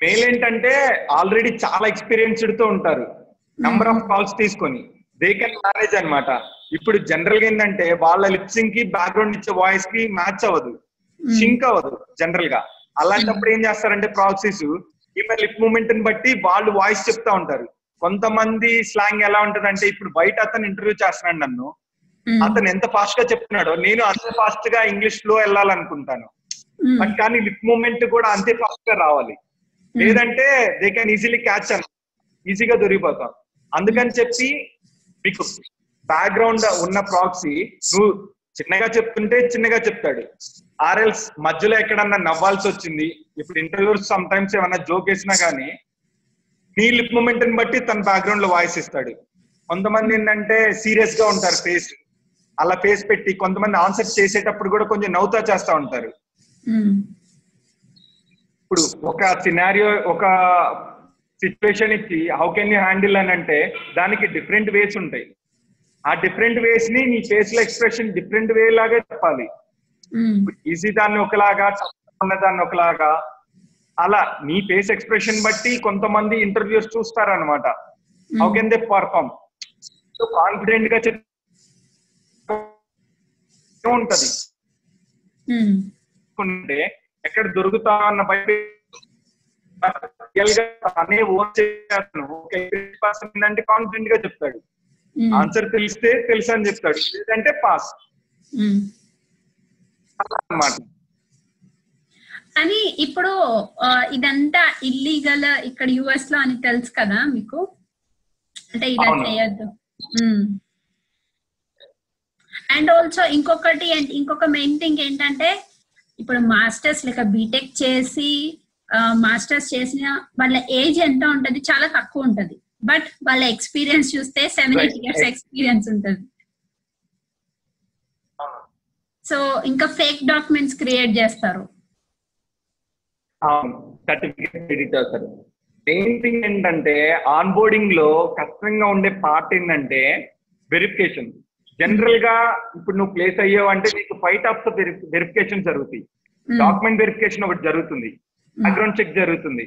యా మెయిల్ ఏంటంటే ఆల్రెడీ చాలా ఎక్స్పీరియన్స్డ్తో ఉంటారు నంబర్ ఆఫ్ కాల్స్ తీసుకొని. దే కెన్ మేనేజ్ అన్నమాట. ఇప్పుడు జనరల్గా ఏంటంటే వాళ్ళ లిప్సింగ్కి బ్యాక్గ్రౌండ్ ఇచ్చే వాయిస్కి మ్యాచ్ అవ్వదు. సింక్ అవ్వదు జనరల్గా అలాంటప్పుడు ఏం చేస్తారంటే ప్రాక్సీస్ ఈమె లిప్ మూమెంట్ని బట్టి వాళ్ళు వాయిస్ చెప్తా ఉంటారు. కొంతమంది స్లాంగ్ ఎలా ఉంటదంటే ఇప్పుడు బయట అతను ఇంటర్వ్యూ చేస్తున్నాడు నన్ను. అతను ఎంత ఫాస్ట్గా చెప్తున్నాడో నేను అంత ఫాస్ట్గా ఇంగ్లీష్లో వెళ్ళాలనుకుంటాను. బట్ కానీ లిప్ మూమెంట్ కూడా అంతే ఫాస్ట్గా రావాలి. లేదంటే దే కెన్ ఈజీలీ క్యాచ్ అన్న ఈజీగా దొరికిపోతాం. అందుకని చెప్పి మీకు బ్యాక్గ్రౌండ్ ఉన్న ప్రాక్సీ నువ్వు చిన్నగా చెప్తుంటే చిన్నగా చెప్తాడు. ఆర్ఎల్స్ మధ్యలో ఎక్కడన్నా నవ్వాల్సి వచ్చింది. ఇప్పుడు ఇంటర్వ్యూస్ సమ్ టైమ్స్ ఏమన్నా జోక్ వేసినా కానీ నీ లిప్ మూమెంట్ని బట్టి తన బ్యాక్గ్రౌండ్లో వాయిస్ ఇస్తాడు. కొంతమంది ఏంటంటే సీరియస్గా ఉంటారు ఫేస్ అలా ఫేస్ పెట్టి కొంతమంది ఆన్సర్ చేసేటప్పుడు కూడా కొంచెం నవ్వుతా చేస్తా ఉంటారు. Hmm. ఇప్పుడు ఒక సినారియో ఒక సిచ్యువేషన్ ఇచ్చి హౌ కెన్ యూ హ్యాండిల్ అని అంటే దానికి డిఫరెంట్ వేస్ ఉంటాయి. ఆ డిఫరెంట్ వేస్ని నీ ఫేస్లో ఎక్స్ప్రెషన్ డిఫరెంట్ వే లాగా చెప్పాలి. ఈజీ దాన్ని ఒకలాగా ఉన్న దాన్ని ఒకలాగా అలా నీ ఫేస్ ఎక్స్ప్రెషన్ బట్టి కొంతమంది interviews చూస్తారనమాట how can they perform so కాన్ఫిడెంట్గా చెప్ ఉంటది ఉమ్, ఉంటే ఎక్కడ దొరుకుతా అన్న బయట రియల్గా అనే ఓన్ చేస్తాను ఒక పర్సన్ అంటే కాన్ఫిడెంట్గా చెప్తాడు. ఆన్సర్ తెలిస్తే తెలుసు అని చెప్తాడు. లేదంటే పాస్ ఉమ్. అన్నమాట. కానీ ఇప్పుడు ఇదంతా ఇల్లీగల్ ఇక్కడ యుఎస్లో అని తెలుసు కదా మీకు? అంటే ఇలా. చేయొద్దు. అండ్ ఆల్సో ఇంకొకటి ఇంకొక మెయిన్ థింగ్ ఏంటంటే ఇప్పుడు మాస్టర్స్ లేక బీటెక్ చేసి మాస్టర్స్ చేసిన వాళ్ళ ఏజ్ ఎంత ఉంటది? చాలా తక్కువ ఉంటది. బట్ వాళ్ళ ఎక్స్పీరియన్స్ చూస్తే సెవెన్ ఎయిట్. ఇయర్స్ ఎక్స్పీరియన్స్ ఉంటది. సో ఇంకా ఫేక్ డాక్యుమెంట్స్ క్రియేట్ చేస్తారు. అవును. సర్టిఫికేట్ ఎడిట్ అవుతారు మెయిన్ థింగ్ ఏంటంటే ఆన్ బోర్డింగ్లో కష్టంగా ఉండే పార్ట్ ఏంటంటే వెరిఫికేషన్ జనరల్గా ఇప్పుడు నువ్వు ప్లేస్ అయ్యావు అంటే నీకు ఫైవ్ టాప్స్ వెరిఫికేషన్ జరుగుతాయి. Hmm. డాక్యుమెంట్ వెరిఫికేషన్ ఒకటి జరుగుతుంది. బ్యాక్గ్రౌండ్ చెక్ జరుగుతుంది.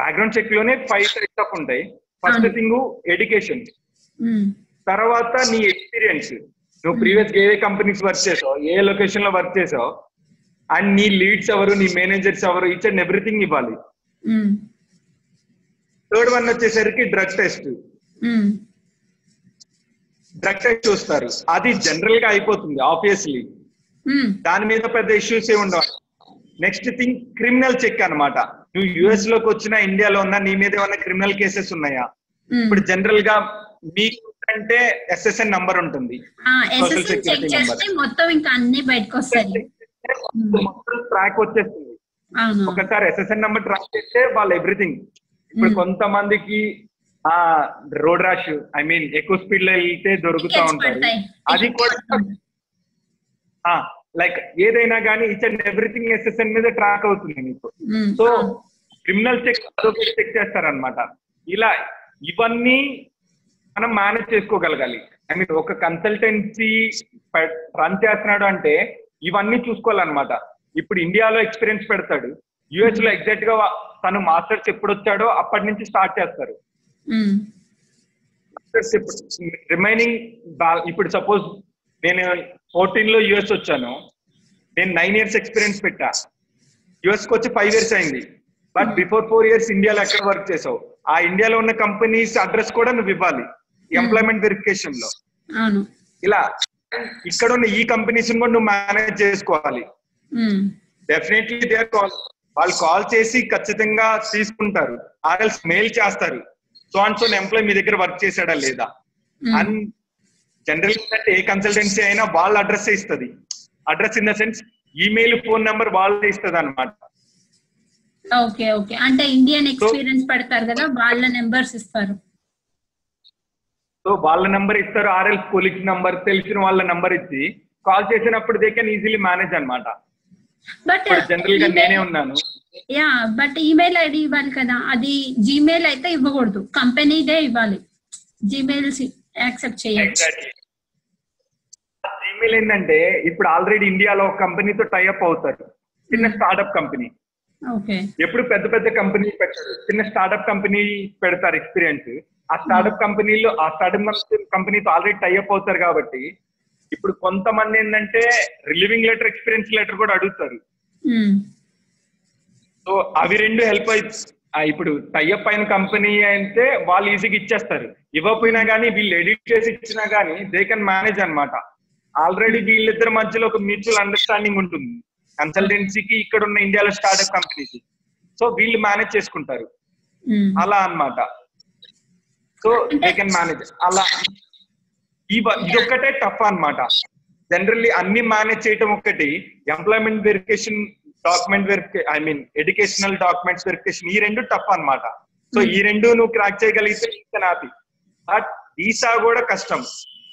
బ్యాక్గ్రౌండ్ చెక్లోనే ఫైవ్ టైప్స్ ఆఫ్ ఉంటాయి. ఫస్ట్. థింగ్ ఎడ్యుకేషన్ తర్వాత నీ ఎక్స్పీరియన్స్ నువ్వు ప్రీవియస్ ఏ కంపెనీస్ వర్క్ చేసావు ఏ లొకేషన్లో వర్క్ చేసావు అండ్ నీ లీడ్స్ ఎవరు నీ మేనేజర్స్ ఎవరు ఈచ్ అండ్ ఎవ్రీథింగ్ ఇవ్వాలి. థర్డ్ వన్ వచ్చేసరికి drug test um, drug test చూస్తారు. అది జనరల్గా అయిపోతుంది ఆబ్వియస్లీ ఉమ్, దాని మీద పెద్ద ఇష్యూస్ ఏ ఉండవు. నెక్స్ట్ థింగ్ క్రిమినల్ చెక్ అన్నమాట. నువ్వు యుఎస్లోకి వచ్చిన ఇండియాలో ఉన్న నీ మీద ఏమైనా క్రిమినల్ కేసెస్ ఉన్నాయా? ఉమ్. ఇప్పుడు జనరల్గా మీకు అంటే ఎస్ఎస్ఎన్ నంబర్ ఉంటుంది. మొత్తం ఇంకా అన్ని బయటకు వస్తాయి. ట్రాక్ వచ్చేస్తుంది. అవును. ఒకసారి ఎస్ఎస్ఎన్ నెంబర్ ట్రాక్ చేస్తే వాళ్ళు ఎవ్రీథింగ్ ఇప్పుడు Hmm. కొంతమందికి ఆ రోడ్ రాష్ ఐ మీన్ ఎక్కువ స్పీడ్లో వెళ్తే దొరుకుతా పడతాయి. అది కూడా లైక్ ఏదైనా కానీ ఈచ్ అండ్ ఎవ్రీథింగ్ ఎస్ఎస్ఎన్ మీద ట్రాక్ అవుతుంది మీకు. సో. క్రిమినల్ చెక్ అదొకటి చెక్ చేస్తారనమాట ఇలా ఇవన్నీ మనం మేనేజ్ చేసుకోగలగాలి. ఐ మీన్ ఒక కన్సల్టెన్సీ రన్ చేస్తున్నాడు అంటే ఇవన్నీ చూసుకోవాలన్నమాట. ఇప్పుడు ఇండియాలో ఎక్స్పీరియన్స్ పెడతాడు. యుఎస్లో ఎగ్జాక్ట్గా తను మాస్టర్స్ ఎప్పుడు వచ్చాడో అప్పటి నుంచి స్టార్ట్ చేస్తారు. రిమైనింగ్ ఇప్పుడు సపోజ్ నేను ఫోర్టీన్లో యుఎస్ వచ్చాను. నేను నైన్ ఇయర్స్ ఎక్స్పీరియన్స్ పెట్టా. యుఎస్కి వచ్చి ఫైవ్ ఇయర్స్ అయింది. బట్ బిఫోర్ ఫోర్ ఇయర్స్ ఇండియాలో ఎక్కడ వర్క్ చేసావు? ఆ ఇండియాలో ఉన్న కంపెనీస్ అడ్రస్ కూడా నువ్వు ఇవ్వాలి. ఎంప్లాయ్మెంట్ వెరిఫికేషన్లో. ఇలా. ఇక్కడ ఉన్న ఈ కంపెనీస్ కూడా నువ్వు మేనేజ్ చేసుకోవాలి. డెఫినెట్లీ దే ఆర్ కాల్ వాళ్ళు కాల్ చేసి ఖచ్చితంగా తీసుకుంటారు. ఆర్ఎల్స్ మెయిల్ చేస్తారు. సో అండ్ సో ఎంప్లాయ్ మీ దగ్గర వర్క్ చేశాడా లేదా? ఉమ్, అండ్ జనరల్ అంటే ఏ కన్సల్టెన్సీ అయినా వాళ్ళ అడ్రస్ ఇస్తుంది. Address in the sense email phone number వాళ్ళే ఇస్తుంది అనమాట ఓకే ఓకే. అంటే ఇండియన్ ఎక్స్పీరియన్స్ పెడతారు కదా వాళ్ళ నెంబర్స్ ఇస్తారు. సో వాళ్ళ నెంబర్ ఇస్తారు ఆర్ఎల్స్ కొలిక్స్ నెంబర్ తెలిసిన వాళ్ళ నెంబర్ ఇచ్చి కాల్ చేసినప్పుడు దే కెన్ ఈజీలీ మేనేజ్ అనమాట బట్ జనరల్గా నేనే ఉన్నాను. యా బట్ ఈమెయిల్ ఐడి ఇవ్వాలి కదా. అది జీమెయిల్ అయితే ఇవ్వకూడదు. కంపెనీదే ఇవ్వాలి. జీమెయిల్స్ యాక్సెప్ట్ చేయొచ్చు. ఈమెయిల్ ఏంటంటే ఇప్పుడు ఆల్రెడీ ఇండియాలో ఒక కంపెనీతో టైఅప్ అవుతారు. చిన్న స్టార్ట్అప్ కంపెనీ ఓకే ఎప్పుడు పెద్ద పెద్ద కంపెనీ పెట్టారు. చిన్న స్టార్ట్అప్ కంపెనీ పెడతారు ఎక్స్పీరియన్స్ ఆ స్టార్ట్అప్ కంపెనీలో ఆ స్టార్ట్అప్ కంపెనీతో ఆల్రెడీ టైఅప్ అవుతారు కాబట్టి ఇప్పుడు కొంతమంది ఏంటంటే రిలీవింగ్ లెటర్ ఎక్స్పీరియన్స్ లెటర్ కూడా అడుగుతారు. సో అవి రెండు హెల్ప్ ఇప్పుడు టైఅప్ అయిన కంపెనీ అయితే వాళ్ళు ఈజీగా ఇచ్చేస్తారు. ఇవ్వకపోయినా కానీ వీళ్ళు ఎడిట్ చేసి ఇచ్చినా కానీ దే కెన్ మేనేజ్ అన్నమాట. ఆల్రెడీ వీళ్ళిద్దరి మధ్యలో ఒక మ్యూచువల్ అండర్స్టాండింగ్ ఉంటుంది. కన్సల్టెన్సీకి ఇక్కడ ఉన్న ఇండియాలో స్టార్ట్అప్ కంపెనీకి సో వీళ్ళు మేనేజ్ చేసుకుంటారు. ఉమ్. అలా అన్నమాట. సో దే కెన్ మేనేజ్ అలా ఈ వ- ఇది ఒక్కటే టఫ్ అన్నమాట. జనరల్లీ అన్ని మేనేజ్ చేయటం ఒకటి employment verification document verification I mean educational documents verification ఈ రెండు టఫ్ అన్నమాట. సో ఈ రెండు నువ్వు క్రాక్ చేయగలిగితే ఇంకా హ్యాపీ బట్ వీసా కూడా కష్టం.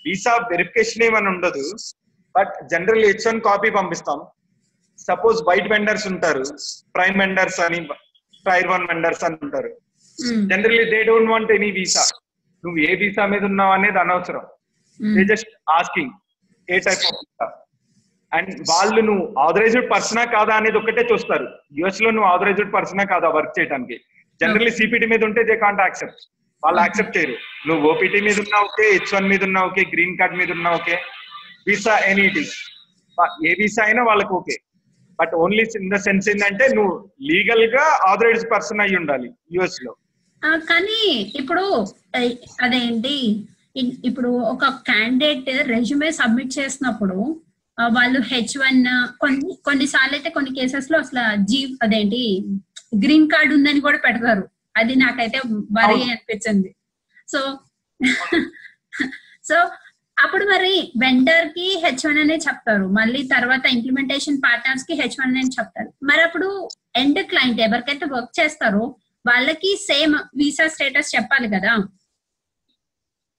వీసా వెరిఫికేషన్ ఏమని ఉండదు. But general H one copy పంపిస్తాం. సపోజ్ వైట్ వెండర్స్ ఉంటారు. ప్రైమ్ వెండర్స్ అని టైర్ వన్ వెండర్స్ అని ఉంటారు. Generally they don't want any visa నువ్వు ఏ వీసా మీద ఉన్నావు అనేది అనవసరం. They just asking a type of visa and వాళ్ళు నువ్వు ఆథరైజ్డ్ పర్సనా కాదా అనేది ఒకటే చూస్తారు. యుఎస్లో నువ్వు ఆథరైజ్డ్ పర్సనా కాదా వర్క్ చేయడానికి జనరల్లీ సిపిటి మీద ఉంటే దే కాంట్ యాక్సెప్ట్ వాళ్ళు యాక్సెప్ట్ చేయరు. నువ్వు ఓపీటీ మీద ఉన్నా ఓకే హెచ్ వన్ మీద ఉన్నా ఓకే గ్రీన్ కార్డ్ మీద ఉన్నా ఓకే వీసా ఎనీటీ ఏ వీసా అయినా వాళ్ళకి okay. But only in the sense ఏంటంటే నువ్వు లీగల్గా ఆథరైజ్డ్ పర్సన్ అయి ఉండాలి యుఎస్లో. కానీ ఇప్పుడు అదేంటి? ఇప్పుడు ఒక క్యాండిడేట్ రెజ్యూమే సబ్మిట్ చేసినప్పుడు వాళ్ళు హెచ్ వన్ కొన్ని కొన్నిసార్లు అయితే కొన్ని కేసెస్లో అసలు జీ అదేంటి గ్రీన్ కార్డ్ ఉందని కూడా పెడతారు. అది నాకైతే వరి. అనిపించింది. సో సో అప్పుడు మరి వెండర్కి హెచ్ వన్ అనే చెప్తారు. మళ్ళీ తర్వాత ఇంప్లిమెంటేషన్ పార్ట్నర్స్కి హెచ్ వన్ అని చెప్తారు. మరి అప్పుడు ఎండ్ క్లయింట్ ఎవరికైతే వర్క్ చేస్తారో వాళ్ళకి సేమ్ వీసా స్టేటస్ చెప్పాలి కదా?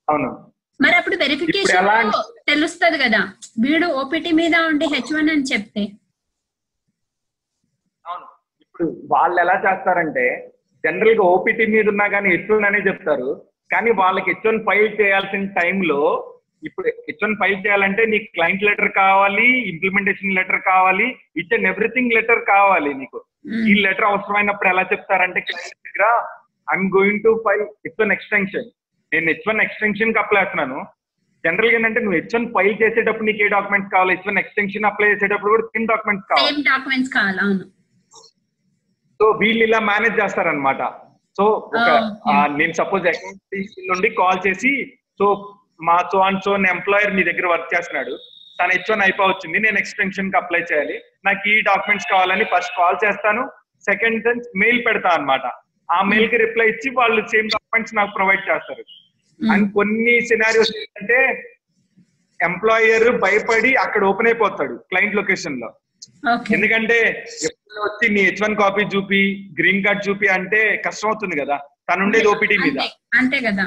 అవును. మరి అప్పుడు వెరిఫికేషన్ తెలుస్తుంది కదా. వీడు ఓపీటీ మీద ఉండి హెచ్ వన్ అని చెప్తే. అవును. ఇప్పుడు వాళ్ళు ఎలా చేస్తారంటే జనరల్గా ఓపీటీ మీద ఉన్నా కానీ హెచ్ వన్ అనే చెప్తారు. కానీ వాళ్ళకి హెచ్ వన్ ఫైల్ చేయాల్సిన టైంలో ఇప్పుడు హెచ్ వన్ ఫైల్ చేయాలంటే నీకు క్లయింట్ లెటర్ కావాలి ఇంప్లిమెంటేషన్ లెటర్ కావాలి ఇచ్ అండ్ ఎవ్రీథింగ్ లెటర్ కావాలి నీకు. ఈ లెటర్ అవసరమైనప్పుడు ఎలా చెప్తారంటే క్లయింట్ దగ్గర I'm going to file H one extension. నేను హెచ్ వన్ ఎక్స్టెన్షన్కి అప్లై చేస్తున్నాను. జనరల్గా ఏంటంటే నువ్వు హెచ్ వన్ ఫైల్ చేసేటప్పుడు నీకు ఏ డాక్యుమెంట్స్ కావాలి? హెచ్ వన్ ఎక్స్టెన్షన్ అప్లై చేసేటప్పుడు కూడా సేమ్ డాక్యుమెంట్స్ కావాలి. సేమ్ డాక్యుమెంట్స్ కావాలి అవును. సో వీళ్ళు ఇలా మేనేజ్ చేస్తారనమాట సో ఒక నేను సపోజ్ అకౌంట్ నుండి కాల్ చేసి సో మా సో అండ్ సో ఎంప్లాయర్ మీ దగ్గర వర్క్ చేస్తున్నాడు. తన హెచ్ వన్ అయిపోవచ్చింది నేను ఎక్స్టెన్షన్కి అప్లై చేయాలి. నాకు ఈ డాక్యుమెంట్స్ కావాలని ఫస్ట్ కాల్ చేస్తాను. సెకండ్ మెయిల్ పెడతా అన్నమాట. ఆ మెయిల్కి రిప్లై ఇచ్చి వాళ్ళు సేమ్ డాక్యుమెంట్స్ నాకు ప్రొవైడ్ చేస్తారు. అండ్ కొన్ని సినారియోస్ ఏంటంటే ఎంప్లాయర్ భయపడి అక్కడ ఓపెన్ అయిపోతాడు క్లయింట్ లొకేషన్లో. ఎందుకంటే ఎప్పుడు వచ్చి నీ హెచ్ వన్ కాపీ చూపి గ్రీన్ కార్డ్ చూపి అంటే కష్టం అవుతుంది కదా తను ఉండేది ఓపీటీ మీద. అంతే కదా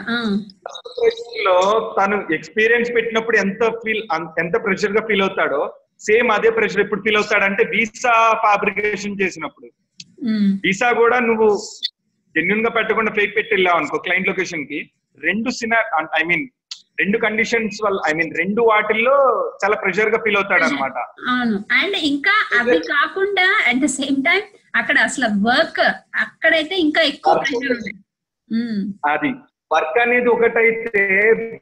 లో తను ఎక్స్పీరియన్స్ పెట్టినప్పుడు ఎంత ఫీల్ ఎంత ప్రెషర్గా ఫీల్ అవుతాడో సేమ్ అదే ప్రెషర్ ఎప్పుడు ఫీల్ అవుతాడంటే వీసా ఫాబ్రికేషన్ చేసినప్పుడు. వీసా కూడా నువ్వు జెన్యున్గా పెట్టకుండా ఫేక్ పెట్టి వెళ్ళావు అనుకో క్లయింట్ లొకేషన్కి. రెండు సినా ఐ మీన్ రెండు కండిషన్స్ వల్ల ఐ మీన్ రెండు వాటిల్లో చాలా ప్రెషర్గా ఫీల్ అవుతాడు అనమాట అవును. అండ్ ఇంకా అవి కాకుండా అట్ ద సేమ్ టైం అక్కడ అసలు వర్క్ అక్కడైతే ఇంకా ఎక్కువ ప్రెషర్ అది. వర్క్ అనేది ఒకటైతే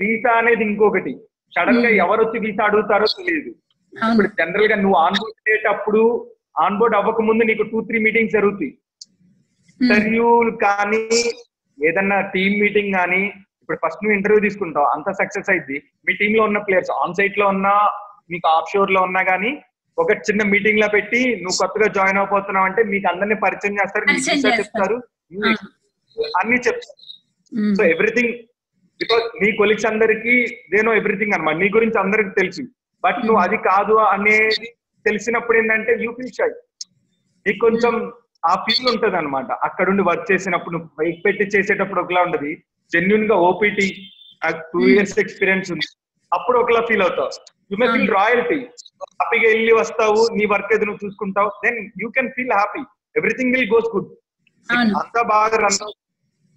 వీసా అనేది ఇంకొకటి. సడన్గా ఎవరు వచ్చి వీసా అడుగుతారో తెలియదు. ఇప్పుడు జనరల్గా నువ్వు ఆన్ బోర్డ్ అయ్యేటప్పుడు ఆన్ బోర్డ్ అవ్వక ముందు నీకు టూ త్రీ మీటింగ్స్ జరుగుతాయి. ఉమ్, ఇంటర్వ్యూ కానీ ఏదన్నా టీమ్ మీటింగ్ కానీ ఇప్పుడు ఫస్ట్ నువ్వు ఇంటర్వ్యూ తీసుకుంటావు అంత సక్సెస్ అయింది మీ టీమ్లో ఉన్న ప్లేయర్స్ ఆన్ సైట్లో ఉన్నా మీకు ఆఫ్ షోర్లో ఉన్నా కానీ ఒక చిన్న మీటింగ్లో పెట్టి నువ్వు కొత్తగా జాయిన్ అవబోతున్నావు అంటే మీకు అందరినీ పరిచయం చేస్తారు మీకు. చెప్తారు. అన్ని చెప్తారు. సో ఎవ్రీథింగ్ బికాస్ నీ కొలీగ్స్ అందరికి దేనో ఎవ్రీథింగ్ అనమాట నీ గురించి అందరికి తెలుసు. బట్ నువ్వు అది కాదు అనేది తెలిసినప్పుడు ఏంటంటే యూ ఫీల్ షై నీకు కొంచెం ఆ ఫీల్ ఉంటది అనమాట అక్కడుండి వర్క్ చేసినప్పుడు నువ్వు బైక్ పెట్టి చేసేటప్పుడు ఒకలా ఉంటది. జెన్యున్గా ఓపీటీ టూ ఇయర్స్ ఎక్స్పీరియన్స్ ఉంది. అప్పుడు ఒకలా ఫీల్ అవుతావు. యు మే ఫీల్ రాయల్టీ హ్యాపీగా వెళ్ళి వస్తావు నీ వర్క్ ఏదో నువ్వు చూసుకుంటావు then you can feel happy everything will goes good అంతా బాగా రన్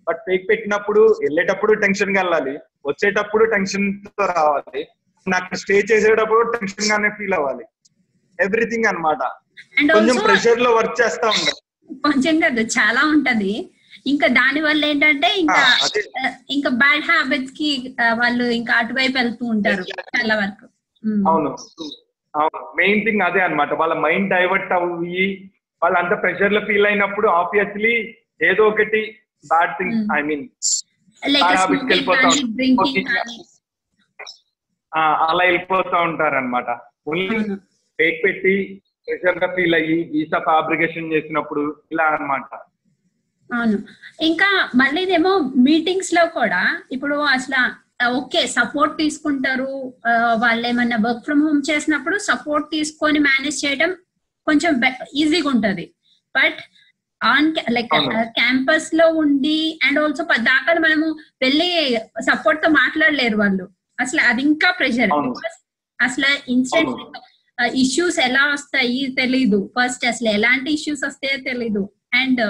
బట్ ఫేక్ పెట్టినప్పుడు వెళ్ళేటప్పుడు టెన్షన్గా వెళ్ళాలి. వచ్చేటప్పుడు టెన్షన్తో రావాలి. నాకు స్టే చేసేటప్పుడు టెన్షన్ గానే ఫీల్ అవ్వాలి. ఎవ్రీథింగ్ అన్నమాట. అండ్ కొంచెం ప్రెషర్లో వర్క్ చేస్తా ఉండాలి కొంచెం కాదు చాలా ఉంటది. ఇంకా దాని వల్ల ఏంటంటే ఇంకా ఇంకా బ్యాడ్ హ్యాబిట్స్కి వాళ్ళు ఇంకా అటువైపు వెళ్తూ ఉంటారు చాలా వరకు. అవును. అవును. మెయిన్ థింగ్ అదే అన్నమాట. వాళ్ళ మైండ్ డైవర్ట్ అయ్యి వాళ్ళు అంత ప్రెషర్లో ఫీల్ అయినప్పుడు ఆబ్వియస్లీ ఏదో ఒకటి బ్యాడ్ థింగ్. ఐ మీన్ అలా వెళ్ళిపోతూ ఉంటారు అనమాట ఓన్లీ. ఫేక్ పెట్టి ప్రెషర్గా ఫీల్ అయ్యి వీసా ఫ్యాబ్రికేషన్ చేసినప్పుడు ఇలా అన్నమాట. అవును. ఇంకా మళ్ళీదేమో మీటింగ్స్లో కూడా ఇప్పుడు అసలు ఓకే సపోర్ట్ తీసుకుంటారు వాళ్ళు ఏమన్నా వర్క్ ఫ్రమ్ హోమ్ చేసినప్పుడు సపోర్ట్ తీసుకొని మేనేజ్ చేయడం కొంచెం ఈజీగా ఉంటది. But on like. క్యాంపస్లో ఉండి అండ్ ఆల్సో దాకా మనము వెళ్ళి సపోర్ట్తో మాట్లాడలేరు వాళ్ళు. అసలు అది ఇంకా ప్రెషర్. అసలు ఇన్స్టెంట్ ఇష్యూస్ ఎలా వస్తాయి తెలీదు. ఫస్ట్ అసలు ఎలాంటి ఇష్యూస్ వస్తాయో తెలీదు. అండ్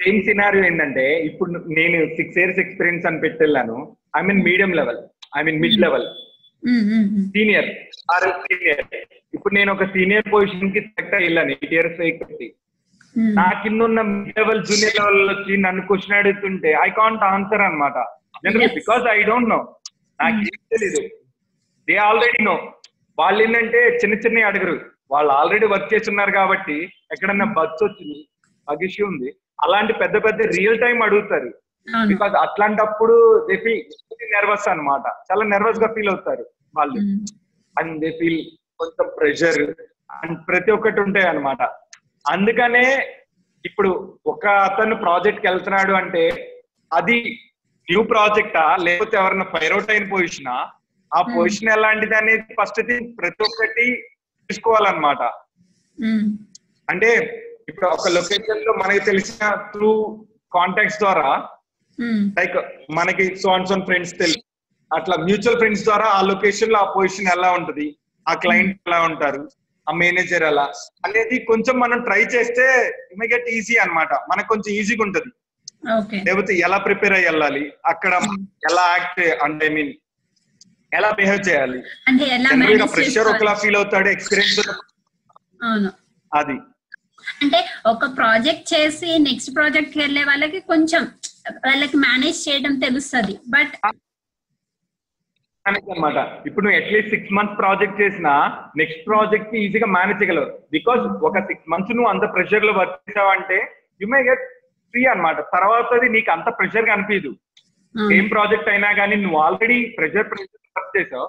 సేమ్ సినారియో ఏంటంటే ఇప్పుడు నేను సిక్స్ ఇయర్స్ ఎక్స్పీరియన్స్ అని పెట్టెళ్ళాను. I mean medium level I mean mid level senior or senior ఇప్పుడు నేను ఒక సీనియర్ పొజిషన్కి సెలెక్ట్ అయ్యాను ఎయిట్ ఇయర్స్ పెట్టి నా కింద ఉన్న మిడ్ లెవెల్ జూనియర్ లెవెల్ వచ్చి నన్ను క్వశ్చన్ అడుగుతుంటే ఐ కాంట్ ఆన్సర్ అనమాట general. Because I don't know నాకు ఏం తెలీదు. దే ఆల్రెడీ నో వాళ్ళు ఏంటంటే చిన్న చిన్న అడగరు. వాళ్ళు ఆల్రెడీ వర్క్ చేస్తున్నారు కాబట్టి ఎక్కడన్నా బస్ వచ్చింది బగ్ ఇష్యూ ఉంది. అలాంటి పెద్ద పెద్ద రియల్ టైం అడుగుతారు. బికాస్ అట్లాంటప్పుడు దే ఫీల్ నర్వస్ అన్నమాట. చాలా నర్వస్గా ఫీల్ అవుతారు వాళ్ళు. అండ్ దే ఫీల్ కొంచెం ప్రెషర్ అండ్ ప్రతి ఒక్కటి ఉంటాయి అన్నమాట. అందుకనే ఇప్పుడు ఒక అతను ప్రాజెక్ట్కి వెళ్తున్నాడు అంటే అది న్యూ ప్రాజెక్టా లేకపోతే ఎవరైనా ఫైర్ అవుట్ అయిన పొజిషనా ఆ. పొజిషన్ ఎలాంటిది అనేది ఫస్ట్ థింగ్ ప్రతి ఒక్కటి తీసుకోవాలన్నమాట. అంటే ఇప్పుడు ఒక లొకేషన్లో మనకి తెలిసిన త్రూ కాంటాక్ట్స్ ద్వారా. లైక్ మనకి సోన్ సోన్ ఫ్రెండ్స్ తెలుసు అట్లా మ్యూచువల్ ఫ్రెండ్స్ ద్వారా ఆ లొకేషన్లో ఆ పొజిషన్ ఎలా ఉంటది ఆ క్లయింట్ ఎలా ఉంటారు ఆ మేనేజర్ ఎలా అనేది కొంచెం మనం ట్రై చేస్తే గెట్ ఈజీ అన్నమాట. మనకు కొంచెం ఈజీగా ఉంటది. లేకపోతే ఎలా ప్రిపేర్ అయ్యి వెళ్ళాలి అక్కడ ఎలా యాక్ట్ అంటే ఐ మీన్ ఎలా బిహేవ్ చేయాలి. ప్రెషర్ ఒకలా ఫీల్ అవుతాడు ఎక్స్పీరియన్స్ అది. అంటే ఒక ప్రాజెక్ట్ చేసి నెక్స్ట్ ప్రాజెక్ట్కి వెళ్ళే వాళ్ళకి కొంచెం వాళ్ళకి మేనేజ్ చేయడం తెలుస్తుంది. బట్ అనమాట ఇప్పుడు నువ్వు at least six months project చేసినా నెక్స్ట్ ప్రాజెక్ట్ ఈజీగా మేనేజ్ చేయగలవు. బికాస్ ఒక సిక్స్ మంత్స్ నువ్వు అంత ప్రెషర్లో వర్క్ చేసావంటే యు మే గెట్ ఫ్రీ అనమాట తర్వాతది నీకు అంత ప్రెషర్గా అనిపించదు ఏం ప్రాజెక్ట్ అయినా కానీ నువ్వు ఆల్రెడీ ప్రెషర్ ప్రెషర్ వర్క్ చేసావు.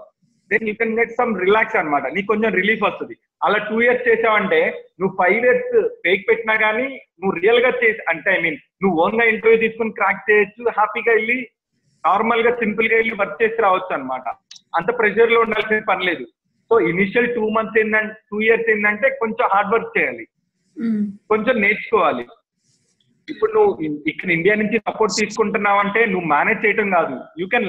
Then you can get some relax అనమాట నీకు కొంచెం రిలీఫ్ వస్తుంది. అలా టూ ఇయర్స్ చేసావంటే నువ్వు ఫైవ్ ఇయర్స్ ఫేక్ పెట్టినా కానీ నువ్వు రియల్గా చేసి అంటే ఐ మీన్ నువ్వు ఓన్గా ఇంటర్వ్యూ తీసుకుని క్రాక్ చేయొచ్చు హ్యాపీగా వెళ్ళి నార్మల్గా సింపుల్గా వెళ్ళి వర్క్ చేసి రావచ్చు అనమాట అంత ప్రెషర్లో ఉండాల్సిన పని లేదు. సో ఇనిషియల్ టూ మంత్స్ ఏంటంటే టూ ఇయర్స్ ఏంటంటే కొంచెం హార్డ్ వర్క్ చేయాలి. కొంచెం నేర్చుకోవాలి. ఇప్పుడు నువ్వు ఇక్కడ ఇండియా నుంచి సపోర్ట్ తీసుకుంటున్నావు అంటే నువ్వు మేనేజ్ చేయటం కాదు. యూ కెన్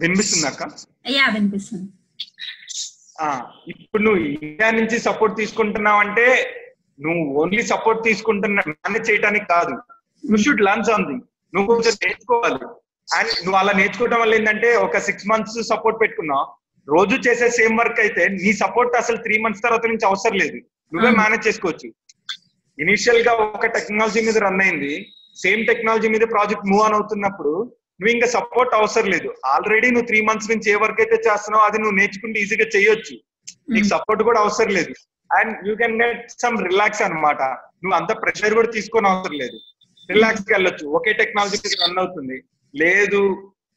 వినిపిస్తుంది అక్క యా వినిపిస్తుంది. ఆ, ఇప్పుడు నువ్వు ఇండియా నుంచి సపోర్ట్ తీసుకుంటున్నావు అంటే నువ్వు ఓన్లీ సపోర్ట్ తీసుకుంటున్నా మేనేజ్ చేయడానికి కాదు. యూ షుడ్ లర్న్ సంథింగ్ నువ్వు కొంచెం నేర్చుకోవాలి. అండ్ నువ్వు అలా నేర్చుకోవడం వల్ల ఏంటంటే ఒక సిక్స్ మంత్స్ సపోర్ట్ పెట్టుకున్నావు. రోజు చేసే సేమ్ వర్క్ అయితే నీ సపోర్ట్ అసలు త్రీ మంత్స్ తర్వాత నుంచి అవసరం లేదు. నువ్వే. మేనేజ్ చేసుకోవచ్చు. ఇనిషియల్గా ఒక టెక్నాలజీ మీద రన్ అయింది. సేమ్ టెక్నాలజీ మీద ప్రాజెక్ట్ మూవ్ ఆన్ అవుతున్నప్పుడు నువ్వు ఇంకా సపోర్ట్ అవసరం లేదు. ఆల్రెడీ నువ్వు త్రీ మంత్స్ నుంచి ఏ వర్క్ అయితే చేస్తున్నావు అది నువ్వు నేర్చుకుంటే ఈజీగా చేయొచ్చు. నీకు సపోర్ట్ కూడా అవసరం లేదు. And you can get some relax అన్నమాట. నువ్వు అంత ప్రెషర్ కూడా తీసుకొని అవసరం లేదు. రిలాక్స్గా వెళ్ళొచ్చు. ఒకే టెక్నాలజీ రన్ అవుతుంది. లేదు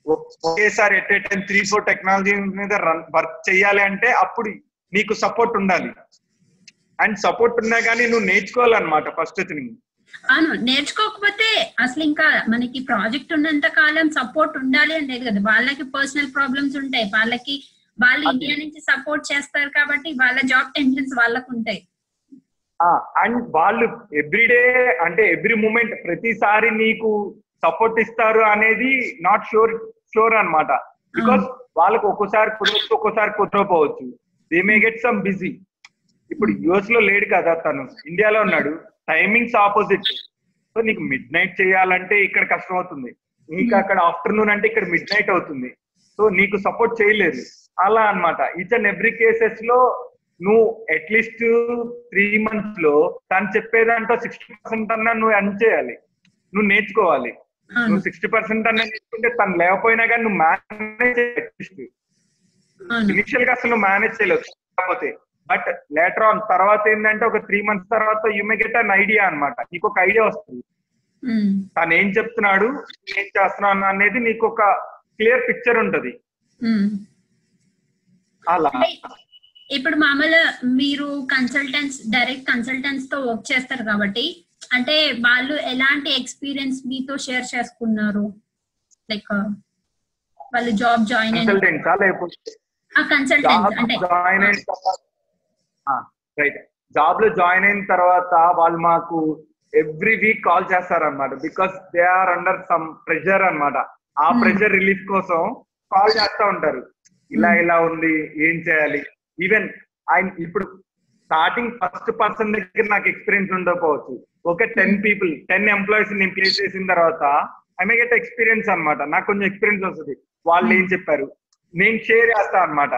ఒకేసారి at a time three four technology మీద రన్ వర్క్ చేయాలి అంటే అప్పుడు నీకు సపోర్ట్ ఉండాలి. అండ్ సపోర్ట్ ఉన్నా కానీ నువ్వు నేర్చుకోవాలన్నమాట ఫస్ట్ థింగ్ అవును నేర్చుకోకపోతే అసలు ఇంకా మనకి ప్రాజెక్ట్ ఉన్నంత కాలం సపోర్ట్ ఉండాలి అని లేదు కదా. వాళ్ళకి పర్సనల్ ప్రాబ్లమ్స్ ఉంటాయి. వాళ్ళకి వాళ్ళు. ఇండియా నుంచి సపోర్ట్ చేస్తారు కాబట్టి వాళ్ళ జాబ్ టెన్షన్స్ వాళ్ళకు ఉంటాయి. అండ్ వాళ్ళు ఎవ్రీడే అంటే ఎవ్రీ మూమెంట్ ప్రతిసారి నీకు సపోర్ట్ ఇస్తారు అనేది నాట్ షూర్ షూర్ అన్నమాట. బికాస్ వాళ్ళకి ఒక్కోసారి కుదరచ్చు ఒక్కోసారి కుదరకపోవచ్చు. They may get some busy. ఇప్పుడు యుఎస్లో లేడు కదా తను. ఇండియాలో ఉన్నాడు. Timings opposite. సో నీకు మిడ్ నైట్ చేయాలంటే ఇక్కడ కష్టం అవుతుంది నీకు అక్కడ ఆఫ్టర్నూన్ అంటే ఇక్కడ మిడ్ నైట్ అవుతుంది. సో నీకు సపోర్ట్ చేయలేదు. అలా అన్నమాట. ఈచ్ అండ్ ఎవ్రీ కేసెస్లో నువ్వు అట్లీస్ట్ త్రీ మంత్స్లో తను చెప్పేదంటో సిక్స్టీ పర్సెంట్ అన్నా నువ్వు అన్ చేయాలి. నువ్వు నేర్చుకోవాలి. నువ్వు సిక్స్టీ పర్సెంట్ అన్న నేర్చుకుంటే తను లేకపోయినా కానీ నువ్వు మేనేజ్ అట్లీస్ట్ ఇనిషియల్గా అసలు మేనేజ్ చేయలేదు కాకపోతే బట్ లేటర్ ఆన్ తర్వాత ఏంటంటే ఒక త్రీ మంత్స్ తర్వాత you may get an idea అన్నమాట. నీకు ఒక ఐడియా వస్తుంది. ఉమ్, తను ఏం చెప్తున్నాడు ఏం చేస్తున్నాను అనేది నీకు ఒక క్లియర్ పిక్చర్ ఉంటది. ఉమ్. అలా. ఇప్పుడు మామూలు మీరు కన్సల్టెంట్స్ డైరెక్ట్ కన్సల్టెంట్స్తో వర్క్ చేస్తారు కాబట్టి అంటే వాళ్ళు ఎలాంటి ఎక్స్పీరియన్స్ మీతో షేర్ చేసుకున్నారు? లైక్ వాళ్ళు జాబ్ జాయిన్ కన్సల్టెంట్సా అంటే జాయిన్ అయిన రైట్ జాబ్లో జాయిన్ అయిన తర్వాత వాళ్ళు మాకు ఎవ్రీ వీక్ కాల్ చేస్తారన్నమాట. Because they are under some pressure అన్నమాట. ఆ Hmm. ప్రెషర్ రిలీఫ్ కోసం కాల్ చేస్తా ఉంటారు. ఇలా Hmm. ఇలా ఉంది ఏం చేయాలి? ఈవెన్ ఆయన ఇప్పుడు స్టార్టింగ్ ఫస్ట్ పర్సన్ దగ్గర నాకు ఎక్స్పీరియన్స్ ఉండకపోవచ్చు. ఒక టెన్ పీపుల్ టెన్ ఎంప్లాయీస్ నేను ప్లేస్ చేసిన తర్వాత ఐ మే గెట్ ఎక్స్పీరియన్స్ అన్నమాట. నాకు కొంచెం ఎక్స్పీరియన్స్ వస్తుంది. వాళ్ళు ఏం చెప్పారు? నేను షేర్ చేస్తా అన్నమాట.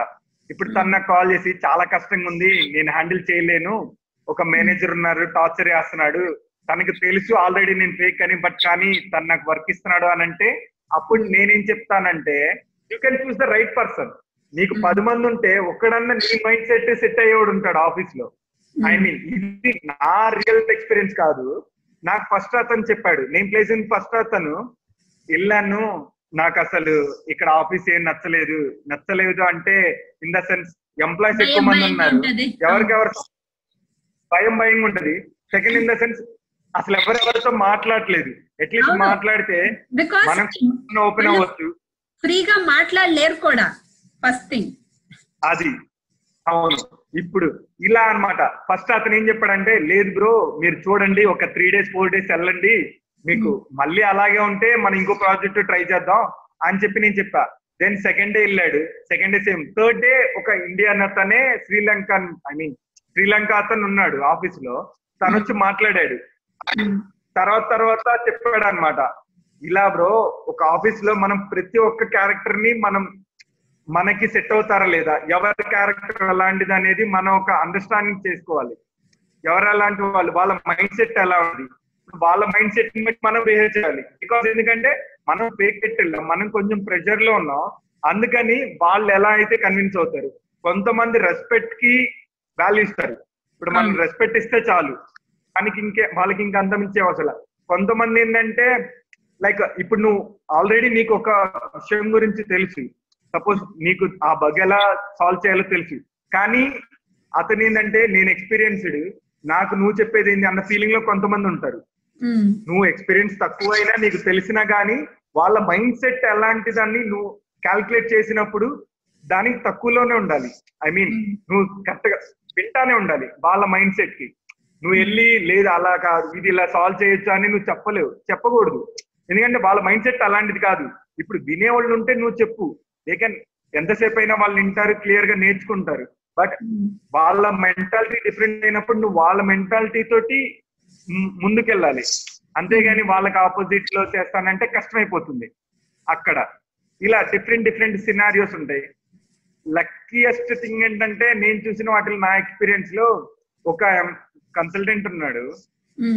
ఇప్పుడు తను నాకు కాల్ చేసి చాలా కష్టంగా ఉంది నేను హ్యాండిల్ చేయలేను. ఒక మేనేజర్ ఉన్నారు టార్చర్ చేస్తున్నాడు. తనకు తెలుసు ఆల్రెడీ నేను ఫేక్ అని బట్ కానీ తను నాకు వర్క్ ఇస్తున్నాడు అని అంటే అప్పుడు నేనేం చెప్తానంటే you can choose the right person నీకు పది మంది ఉంటే ఒక్కడన్నా నీ మైండ్ సెట్ సెట్ అయ్యేవాడు ఉంటాడు ఆఫీస్లో ఐ మీన్ ఇది నా రియల్ ఎక్స్పీరియన్స్ కాదు. నాకు ఫస్ట్ అతను చెప్పాడు. నేను ప్లేస్ ఫస్ట్ అతను. వెళ్ళాను. నాకు అసలు ఇక్కడ ఆఫీస్ ఏం నచ్చలేదు. నచ్చలేదు అంటే ఇన్ ద సెన్స్ ఎంప్లాయీస్ ఎక్కువ భయం మంది ఉన్నారు. ఎవరికెవరు భయం భయంగా ఉంటది సెకండ్ ఇన్ ద సెన్స్ అసలు ఎవరెవరితో మాట్లాడలేదు అట్లీస్ట్. మాట్లాడితే మనం ఓపెన్ అవ్వచ్చు. ఫ్రీగా మాట్లాడలేరు కూడా. ఫస్ట్ థింగ్ అది. అవును. ఇప్పుడు ఇలా అన్నమాట. ఫస్ట్ అతను ఏం చెప్పాడంటే లేదు బ్రో మీరు చూడండి ఒక త్రీ డేస్ ఫోర్ డేస్ వెళ్ళండి. మీకు మళ్ళీ అలాగే ఉంటే మనం ఇంకో ప్రాజెక్ట్ ట్రై చేద్దాం అని చెప్పి నేను చెప్పా. దెన్ సెకండ్ డే వెళ్ళాడు. Second day same third day ఒక ఇండియన్ అతనే శ్రీలంకన్ ఐ మీన్ శ్రీలంక అతను ఉన్నాడు ఆఫీస్లో. తను వచ్చి మాట్లాడాడు. తర్వాత తర్వాత చెప్పాడు అనమాట ఇలా బ్రో ఒక ఆఫీస్లో మనం ప్రతి ఒక్క క్యారెక్టర్ని మనం మనకి సెట్ అవుతారా లేదా? ఎవరి క్యారెక్టర్ అలాంటిది అనేది మనం ఒక అండర్స్టాండింగ్ చేసుకోవాలి. ఎవరు అలాంటి వాళ్ళు? వాళ్ళ మైండ్ సెట్ ఎలా ఉంది? వాళ్ళ మైండ్ సెట్ బట్టి మనం బిహేవ్ చేయాలి. బికాస్ ఎందుకంటే మనం పెట్టెళ్ళాం మనం కొంచెం ప్రెషర్లో ఉన్నాం. అందుకని వాళ్ళు ఎలా అయితే కన్విన్స్ అవుతారు? కొంతమంది రెస్పెక్ట్కి వాల్యూ ఇస్తారు. ఇప్పుడు మనం. రెస్పెక్ట్ ఇస్తే చాలు. మనకి ఇంకే వాళ్ళకి ఇంకా అంతం ఇచ్చే అవసరం కొంతమంది ఏంటంటే లైక్ ఇప్పుడు నువ్వు ఆల్రెడీ నీకు ఒక విషయం గురించి తెలుసు. సపోజ్ నీకు ఆ బగ్ ఎలా సాల్వ్ చేయాలో తెలుసు. కానీ అతను ఏంటంటే నేను ఎక్స్పీరియన్స్డ్ నాకు నువ్వు చెప్పేది ఏంటి అన్న ఫీలింగ్లో కొంతమంది ఉంటారు. నువ్వు ఎక్స్పీరియన్స్ తక్కువ అయినా నీకు తెలిసినా గానీ వాళ్ళ మైండ్ సెట్ ఎలాంటిదాన్ని నువ్వు క్యాల్కులేట్ చేసినప్పుడు దానికి తక్కువలోనే ఉండాలి. ఐ మీన్ నువ్వు కరెక్ట్గా వింటానే ఉండాలి వాళ్ళ మైండ్ సెట్కి. నువ్వు వెళ్ళి లేదు అలా కాదు ఇది ఇలా సాల్వ్ చేయొచ్చు అని నువ్వు చెప్పలేవు చెప్పకూడదు. ఎందుకంటే వాళ్ళ మైండ్ సెట్ అలాంటిది కాదు. ఇప్పుడు వినేవాళ్ళు ఉంటే నువ్వు చెప్పు. దే కెన్ ఎంతసేపు అయినా వాళ్ళు వింటారు క్లియర్గా నేర్చుకుంటారు. బట్ వాళ్ళ మెంటాలిటీ డిఫరెంట్ అయినప్పుడు నువ్వు వాళ్ళ మెంటాలిటీ తోటి ముందుకెళ్ళాలి. అంతేగాని వాళ్ళకి ఆపోజిట్లో చేస్తానంటే కష్టమైపోతుంది అక్కడ. ఇలా డిఫరెంట్ డిఫరెంట్ సినారియోస్ ఉంటాయి. లక్కీయెస్ట్ థింగ్ ఏంటంటే నేను చూసిన వాటిలో నా ఎక్స్పీరియన్స్లో ఒక కన్సల్టెంట్ ఉన్నాడు.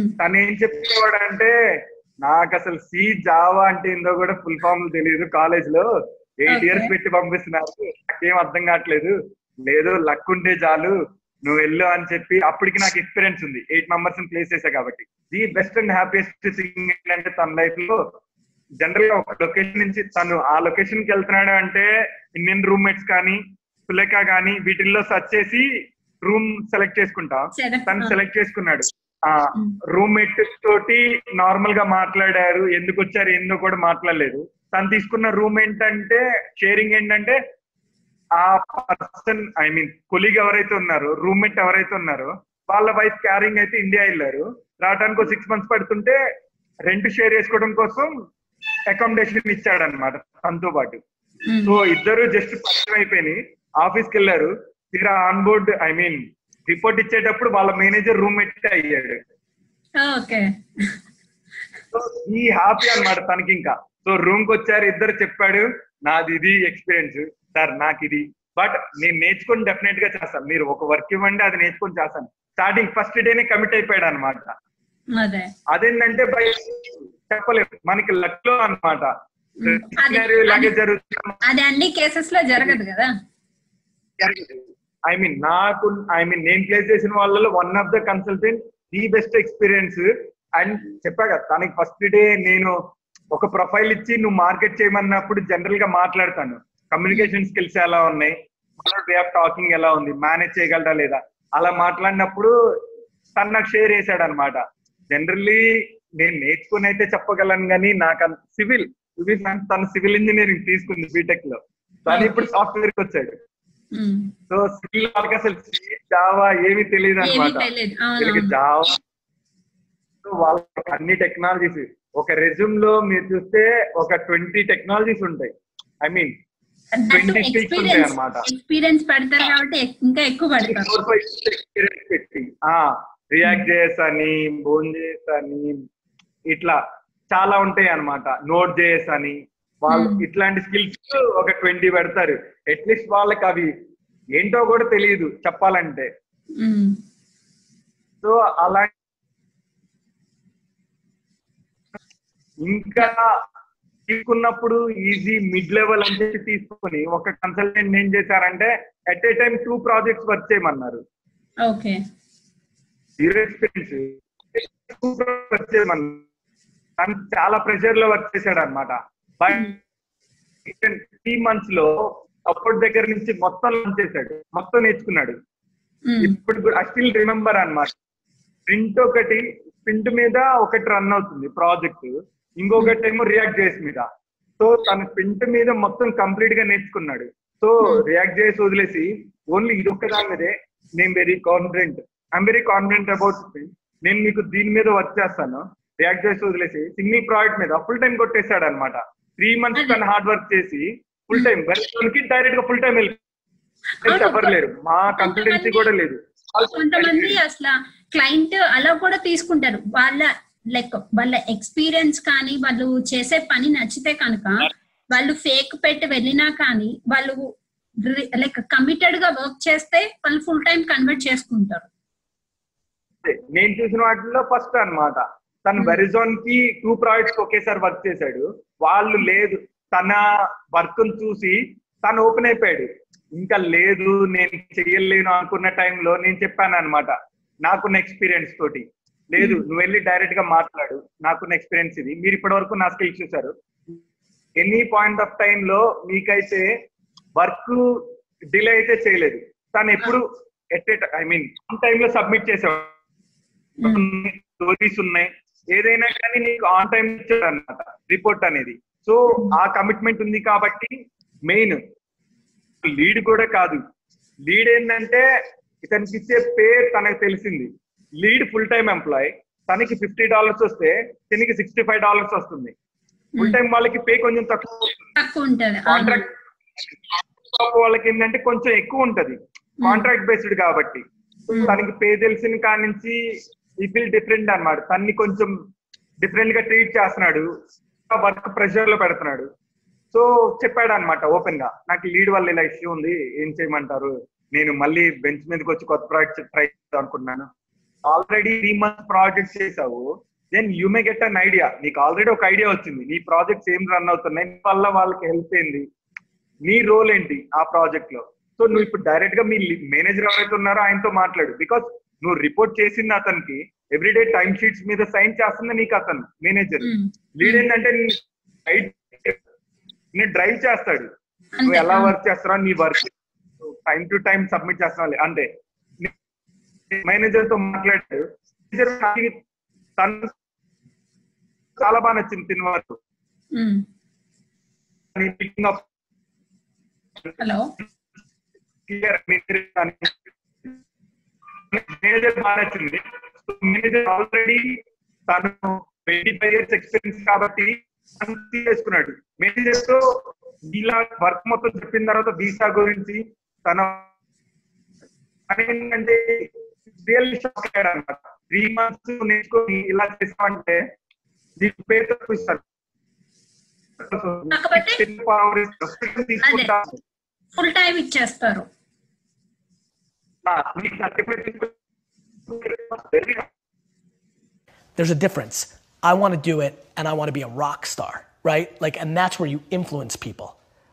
తను ఏం చెప్పేవాడు అంటే నాకు అసలు సి జావా అంటే ఏందో కూడా ఫుల్ ఫామ్ తెలియదు కాలేజ్లో. ఎయిట్. ఇయర్స్ పెట్టి పంపిస్తున్నారు. నాకేం అర్థం కావట్లేదు. లేదు లక్ ఉంటే చాలు. నువ్వు వెళ్ళు అని చెప్పి అప్పటికి నాకు ఎక్స్పీరియన్స్ ఉంది. ఎయిట్ మెంబర్స్ ప్లేస్ చేశా కాబట్టి. The best and happiest thing ఏంటంటే తన లైఫ్లో జనరల్గా ఒక లొకేషన్ నుంచి తను ఆ లొకేషన్కి వెళ్తున్నాడు అంటే ఇండియన్ రూమ్మేట్స్ కానీ సులేఖ కానీ వీటిల్లో సెర్చ్ చేసి రూమ్ సెలెక్ట్ చేసుకుంటా. తను సెలెక్ట్ చేసుకున్నాడు. ఆ. రూమ్మేట్ తోటి నార్మల్గా మాట్లాడారు. ఎందుకు వచ్చారు? ఏందో కూడా మాట్లాడలేదు. తను తీసుకున్న రూమ్ ఏంటంటే షేరింగ్ ఏంటంటే ఆ పర్సన్ ఐ మీన్ కొలీగ్ ఎవరైతే ఉన్నారో రూమ్మేట్ ఎవరైతే ఉన్నారో వాళ్ళ వైఫ్ క్యారింగ్ అయితే ఇండియా వెళ్ళారు. రావడానికి ఒక సిక్స్ మంత్స్ పడుతుంటే రెంట్ షేర్ చేసుకోవడం కోసం అకామిడేషన్ ఇచ్చాడు అనమాట తనతో పాటు. సో ఇద్దరు జస్ట్ పరిచయం అయిపోయి ఆఫీస్కి వెళ్ళారు. తీరా on board I mean report ఇచ్చేటప్పుడు వాళ్ళ మేనేజర్ రూమ్మేట్ అయ్యాడు. సో ఈ హ్యాపీ అన్నమాట తనకి ఇంకా సో రూమ్కి వచ్చారు ఇద్దరు చెప్పాడు. నాది ఇది ఎక్స్పీరియన్స్ సార్ నాకు ఇది. బట్ నేను నేర్చుకొని డెఫినెట్గా చేస్తాను. మీరు ఒక వర్క్ ఇవ్వండి అది నేర్చుకొని చేస్తాను. స్టార్టింగ్ ఫస్ట్ డేనే కమిట్ అయిపోయాడు అనమాట అదే. అదేంటంటే బై చెప్పలేదు మనకి లక్లో అనమాట ఐ మీన్ నాకు ఐ మీన్ నేను ప్లేస్ చేసిన వాళ్ళలో one of the consultant the best experience and చెప్పా కదా తనకి ఫస్ట్ డే నేను ఒక ప్రొఫైల్ ఇచ్చి నువ్వు మార్కెట్ చేయమన్నప్పుడు జనరల్గా మాట్లాడతాను. కమ్యూనికేషన్ స్కిల్స్ ఎలా ఉన్నాయి? వే ఆఫ్ టాకింగ్ ఎలా ఉంది? మేనేజ్ చేయగలరా లేదా? అలా మాట్లాడినప్పుడు తను నాకు షేర్ చేశాడు అనమాట జనరల్లీ నేను నేర్చుకుని అయితే చెప్పగలను కానీ నాకు సివిల్ తను సివిల్ ఇంజనీరింగ్ తీసుకుంది బీటెక్లో. తను ఇప్పుడు సాఫ్ట్వేర్కి వచ్చాడు. సో సివిల్ వాళ్ళకి అసలు జావా ఏమీ తెలియదు. అనమాట వీళ్ళకి జావా సో వాళ్ళకి అన్ని టెక్నాలజీస్ ఒక రెజ్యూమ్లో మీరు చూస్తే ఒక ట్వంటీ టెక్నాలజీస్ ఉంటాయి. ఐ మీన్ ట్వంటీ ఉంటాయి ఎక్స్పీరియన్స్ అనమాట ఎక్స్పీరియన్స్ పెడతారు కాబట్టి ఎక్- ఇంకా ఎక్కువ పెడతారు. పెట్టి రియాక్ట్ జేఎస్ అని బోన్ జేఎస్ అని ఇట్లా చాలా ఉంటాయి అన్నమాట. నోట్ జేఎస్ అని వాళ్ళు Hmm. ఇట్లాంటి స్కిల్స్ ఒక ట్వంటీ పెడతారు. అట్లీస్ట్ వాళ్ళకి అవి ఏంటో కూడా తెలియదు చెప్పాలంటే. సో అలా ఇంకా తీసుకున్నప్పుడు ఈజీ మిడ్ లెవెల్ అని చెప్పి తీసుకొని ఒక కన్సల్టెంట్ ఏం చేశారంటే at a time two projects work చేయమన్నారు. ఓకే. జీరో ఎక్స్పీరియన్స్ వర్క్ చేయమన్నారు. తను చాలా ప్రెషర్లో వర్క్ చేశాడు అనమాట త్రీ మంత్స్లో అప్పటి దగ్గర నుంచి మొత్తం లాంచ్ చేశాడు. మొత్తం నేర్చుకున్నాడు. ఉమ్. ఇప్పుడు ఐ స్టిల్ రిమెంబర్ అన్నమాట. ప్రింట్ ఒకటి ప్రింట్ మీద ఒకటి రన్ అవుతుంది ప్రాజెక్ట్ ఇంకొకటి ఏమో రియాక్ట్ చేసి మీద. సో తన ప్రింట్ మీద మొత్తం కంప్లీట్గా నేర్చుకున్నాడు. సో రియాక్ట్ చేసి వదిలేసి ఓన్లీ ఇది ఒక్క దాని మీదే. నేను very confident I'm very confident about నేను మీకు దీని మీద వర్క్ చేస్తాను. రియాక్ట్ చేసి వదిలేసి సింగిల్ ప్రాజెక్ట్ మీద ఫుల్ టైం కొట్టేశాడు అనమాట త్రీ మంత్స్ తను హార్డ్ వర్క్ చేసి ఫుల్ టైం కి డైరెక్ట్గా ఫుల్ టైం వెళ్ళి అవును. ఎవరు లేరు. మా కన్సల్టెన్సీ కూడా లేదు. కొంతమంది అసలు క్లయింట్ అలా కూడా తీసుకుంటారు. వాళ్ళ లైక్ వాళ్ళ ఎక్స్పీరియన్స్ కానీ వాళ్ళు చేసే పని నచ్చితే కనుక వాళ్ళు ఫేక్ పెట్టి వెళ్ళినా కానీ వాళ్ళు లైక్ కమిటెడ్గా వర్క్ చేస్తే వాళ్ళు ఫుల్ టైం కన్వర్ట్ చేసుకుంటారు. నేను చూసిన వాటిలో ఫస్ట్ అన్నమాట. తను. వెరిజోన్కి టూ ప్రాజెక్ట్స్ ఒకేసారి వర్క్ చేశాడు. వాళ్ళు లేదు. తన వర్క్ చూసి తను ఓపెన్ అయిపోయాడు. ఇంకా లేదు నేను చెయ్యలేను అనుకున్న టైంలో నేను చెప్పాను అనమాట నాకున్న ఎక్స్పీరియన్స్ తోటి. లేదు. నువ్వు వెళ్ళి డైరెక్ట్గా మాట్లాడు. నాకున్న ఎక్స్పీరియన్స్ ఇది. మీరు ఇప్పటి వరకు నా స్కిల్స్ చూసారు ఎనీ పాయింట్ ఆఫ్ టైం లో మీకైతే వర్క్ డిలే అయితే చేయలేదు. తను ఎప్పుడు ఎట్ ఐ మీన్ ఆన్ టైమ్లో సబ్మిట్ చేసేవాడు. స్టోరీస్ ఉన్నాయి. ఏదైనా కానీ నీకు ఆన్ టైం అనమాట రిపోర్ట్ అనేది. సో ఆ కమిట్మెంట్ ఉంది కాబట్టి మెయిన్ లీడ్ కూడా కాదు. లీడ్ ఏంటంటే ఇతనికి ఇచ్చే పే తనకు తెలిసింది. లీడ్ ఫుల్ టైం ఎంప్లాయ్ తనకి ఫిఫ్టీ డాలర్స్ వస్తే తనకి సిక్స్టీ ఫైవ్ డాలర్స్ వస్తుంది ఫుల్ టైం వాళ్ళకి పే కొంచెం తక్కువ. కాంట్రాక్ట్ వాళ్ళకి ఏంటంటే కొంచెం ఎక్కువ ఉంటది. కాంట్రాక్ట్ బేస్డ్ కాబట్టి. Hmm. తనకి పే తెలిసిన కాడి నుంచి ఈ ఫీల్ డిఫరెంట్ అన్నమాట. తన్ని కొంచెం డిఫరెంట్గా ట్రీట్ చేస్తున్నాడు. వర్క్ ప్రెషర్లో పెడుతున్నాడు. సో చెప్పాడు అనమాట ఓపెన్గా. నాకు లీడ్ వల్ల ఇలా ఇష్యూ ఉంది. ఏం చేయమంటారు? నేను మళ్ళీ బెంచ్ మీదకి వచ్చి కొత్త ప్రాజెక్ట్ ట్రై చేద్దాం అనుకున్నాను ఆల్రెడీ త్రీ మంత్స్ ప్రాజెక్ట్ చేసావు then you may get an idea నీకు ఆల్రెడీ ఒక ఐడియా వచ్చింది. నీ ప్రాజెక్ట్స్ ఏం రన్ అవుతున్నాయి? నీ వల్ల వాళ్ళకి హెల్ప్ ఏంది? నీ రోల్ ఏంటి ఆ ప్రాజెక్ట్లో? సో నువ్వు ఇప్పుడు డైరెక్ట్గా మీ మేనేజర్ ఎవరైతే ఉన్నారో ఆయనతో మాట్లాడు. బికాస్ నువ్వు రిపోర్ట్ చేసింది అతనికి ఎవ్రీడే టైం షీట్స్ మీద సైన్ చేస్తుంది నీకు అతను మేనేజర్. లీడ్ ఏంటంటే నేను డ్రైవ్ చేస్తాడు. నువ్వు ఎలా. వర్క్ చేస్తున్నావు నీ work time to time submit చేస్తున్నావు అంతే. మేనేజర్తో మాట్లాడాడు తను చాలా బాగా నచ్చింది తిన వర్క్ ఉమ్. హలో. మేనేజర్ బాగా నచ్చింది. మేనేజర్ ఆల్రెడీ తను ట్వంటీ ఫైవ్ ఇయర్స్ ఎక్స్పీరియన్స్ కాబట్టి తను చేసుకున్నాడు మేనేజర్తో ఇలా వర్క్ మొత్తం చెప్పిన తర్వాత వీసా గురించి తన తను ఏంటంటే రియల్ షాక్ అయ్యాడు అనమాట త్రీ మంత్స్ నేర్చుకొని ఇలా చేసామంటే నీకు పేరు తక్కువ ఇస్తారు కాకపోతే తీసుకుంటాను ఫుల్ టైం ఇచ్చేస్తారు నీకు certificate there's a difference. I want to do it and I want to be a rock star, right? Like, and that's where you influence people.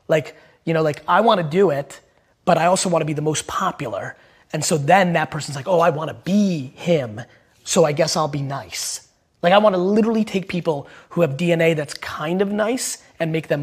Like, you know, like I want to do it, but I also want to be the most popular. and so then that person's like, oh, I want to be him. So I guess I'll be nice. Like I want to literally take people who have DNA that's kind of nice and make them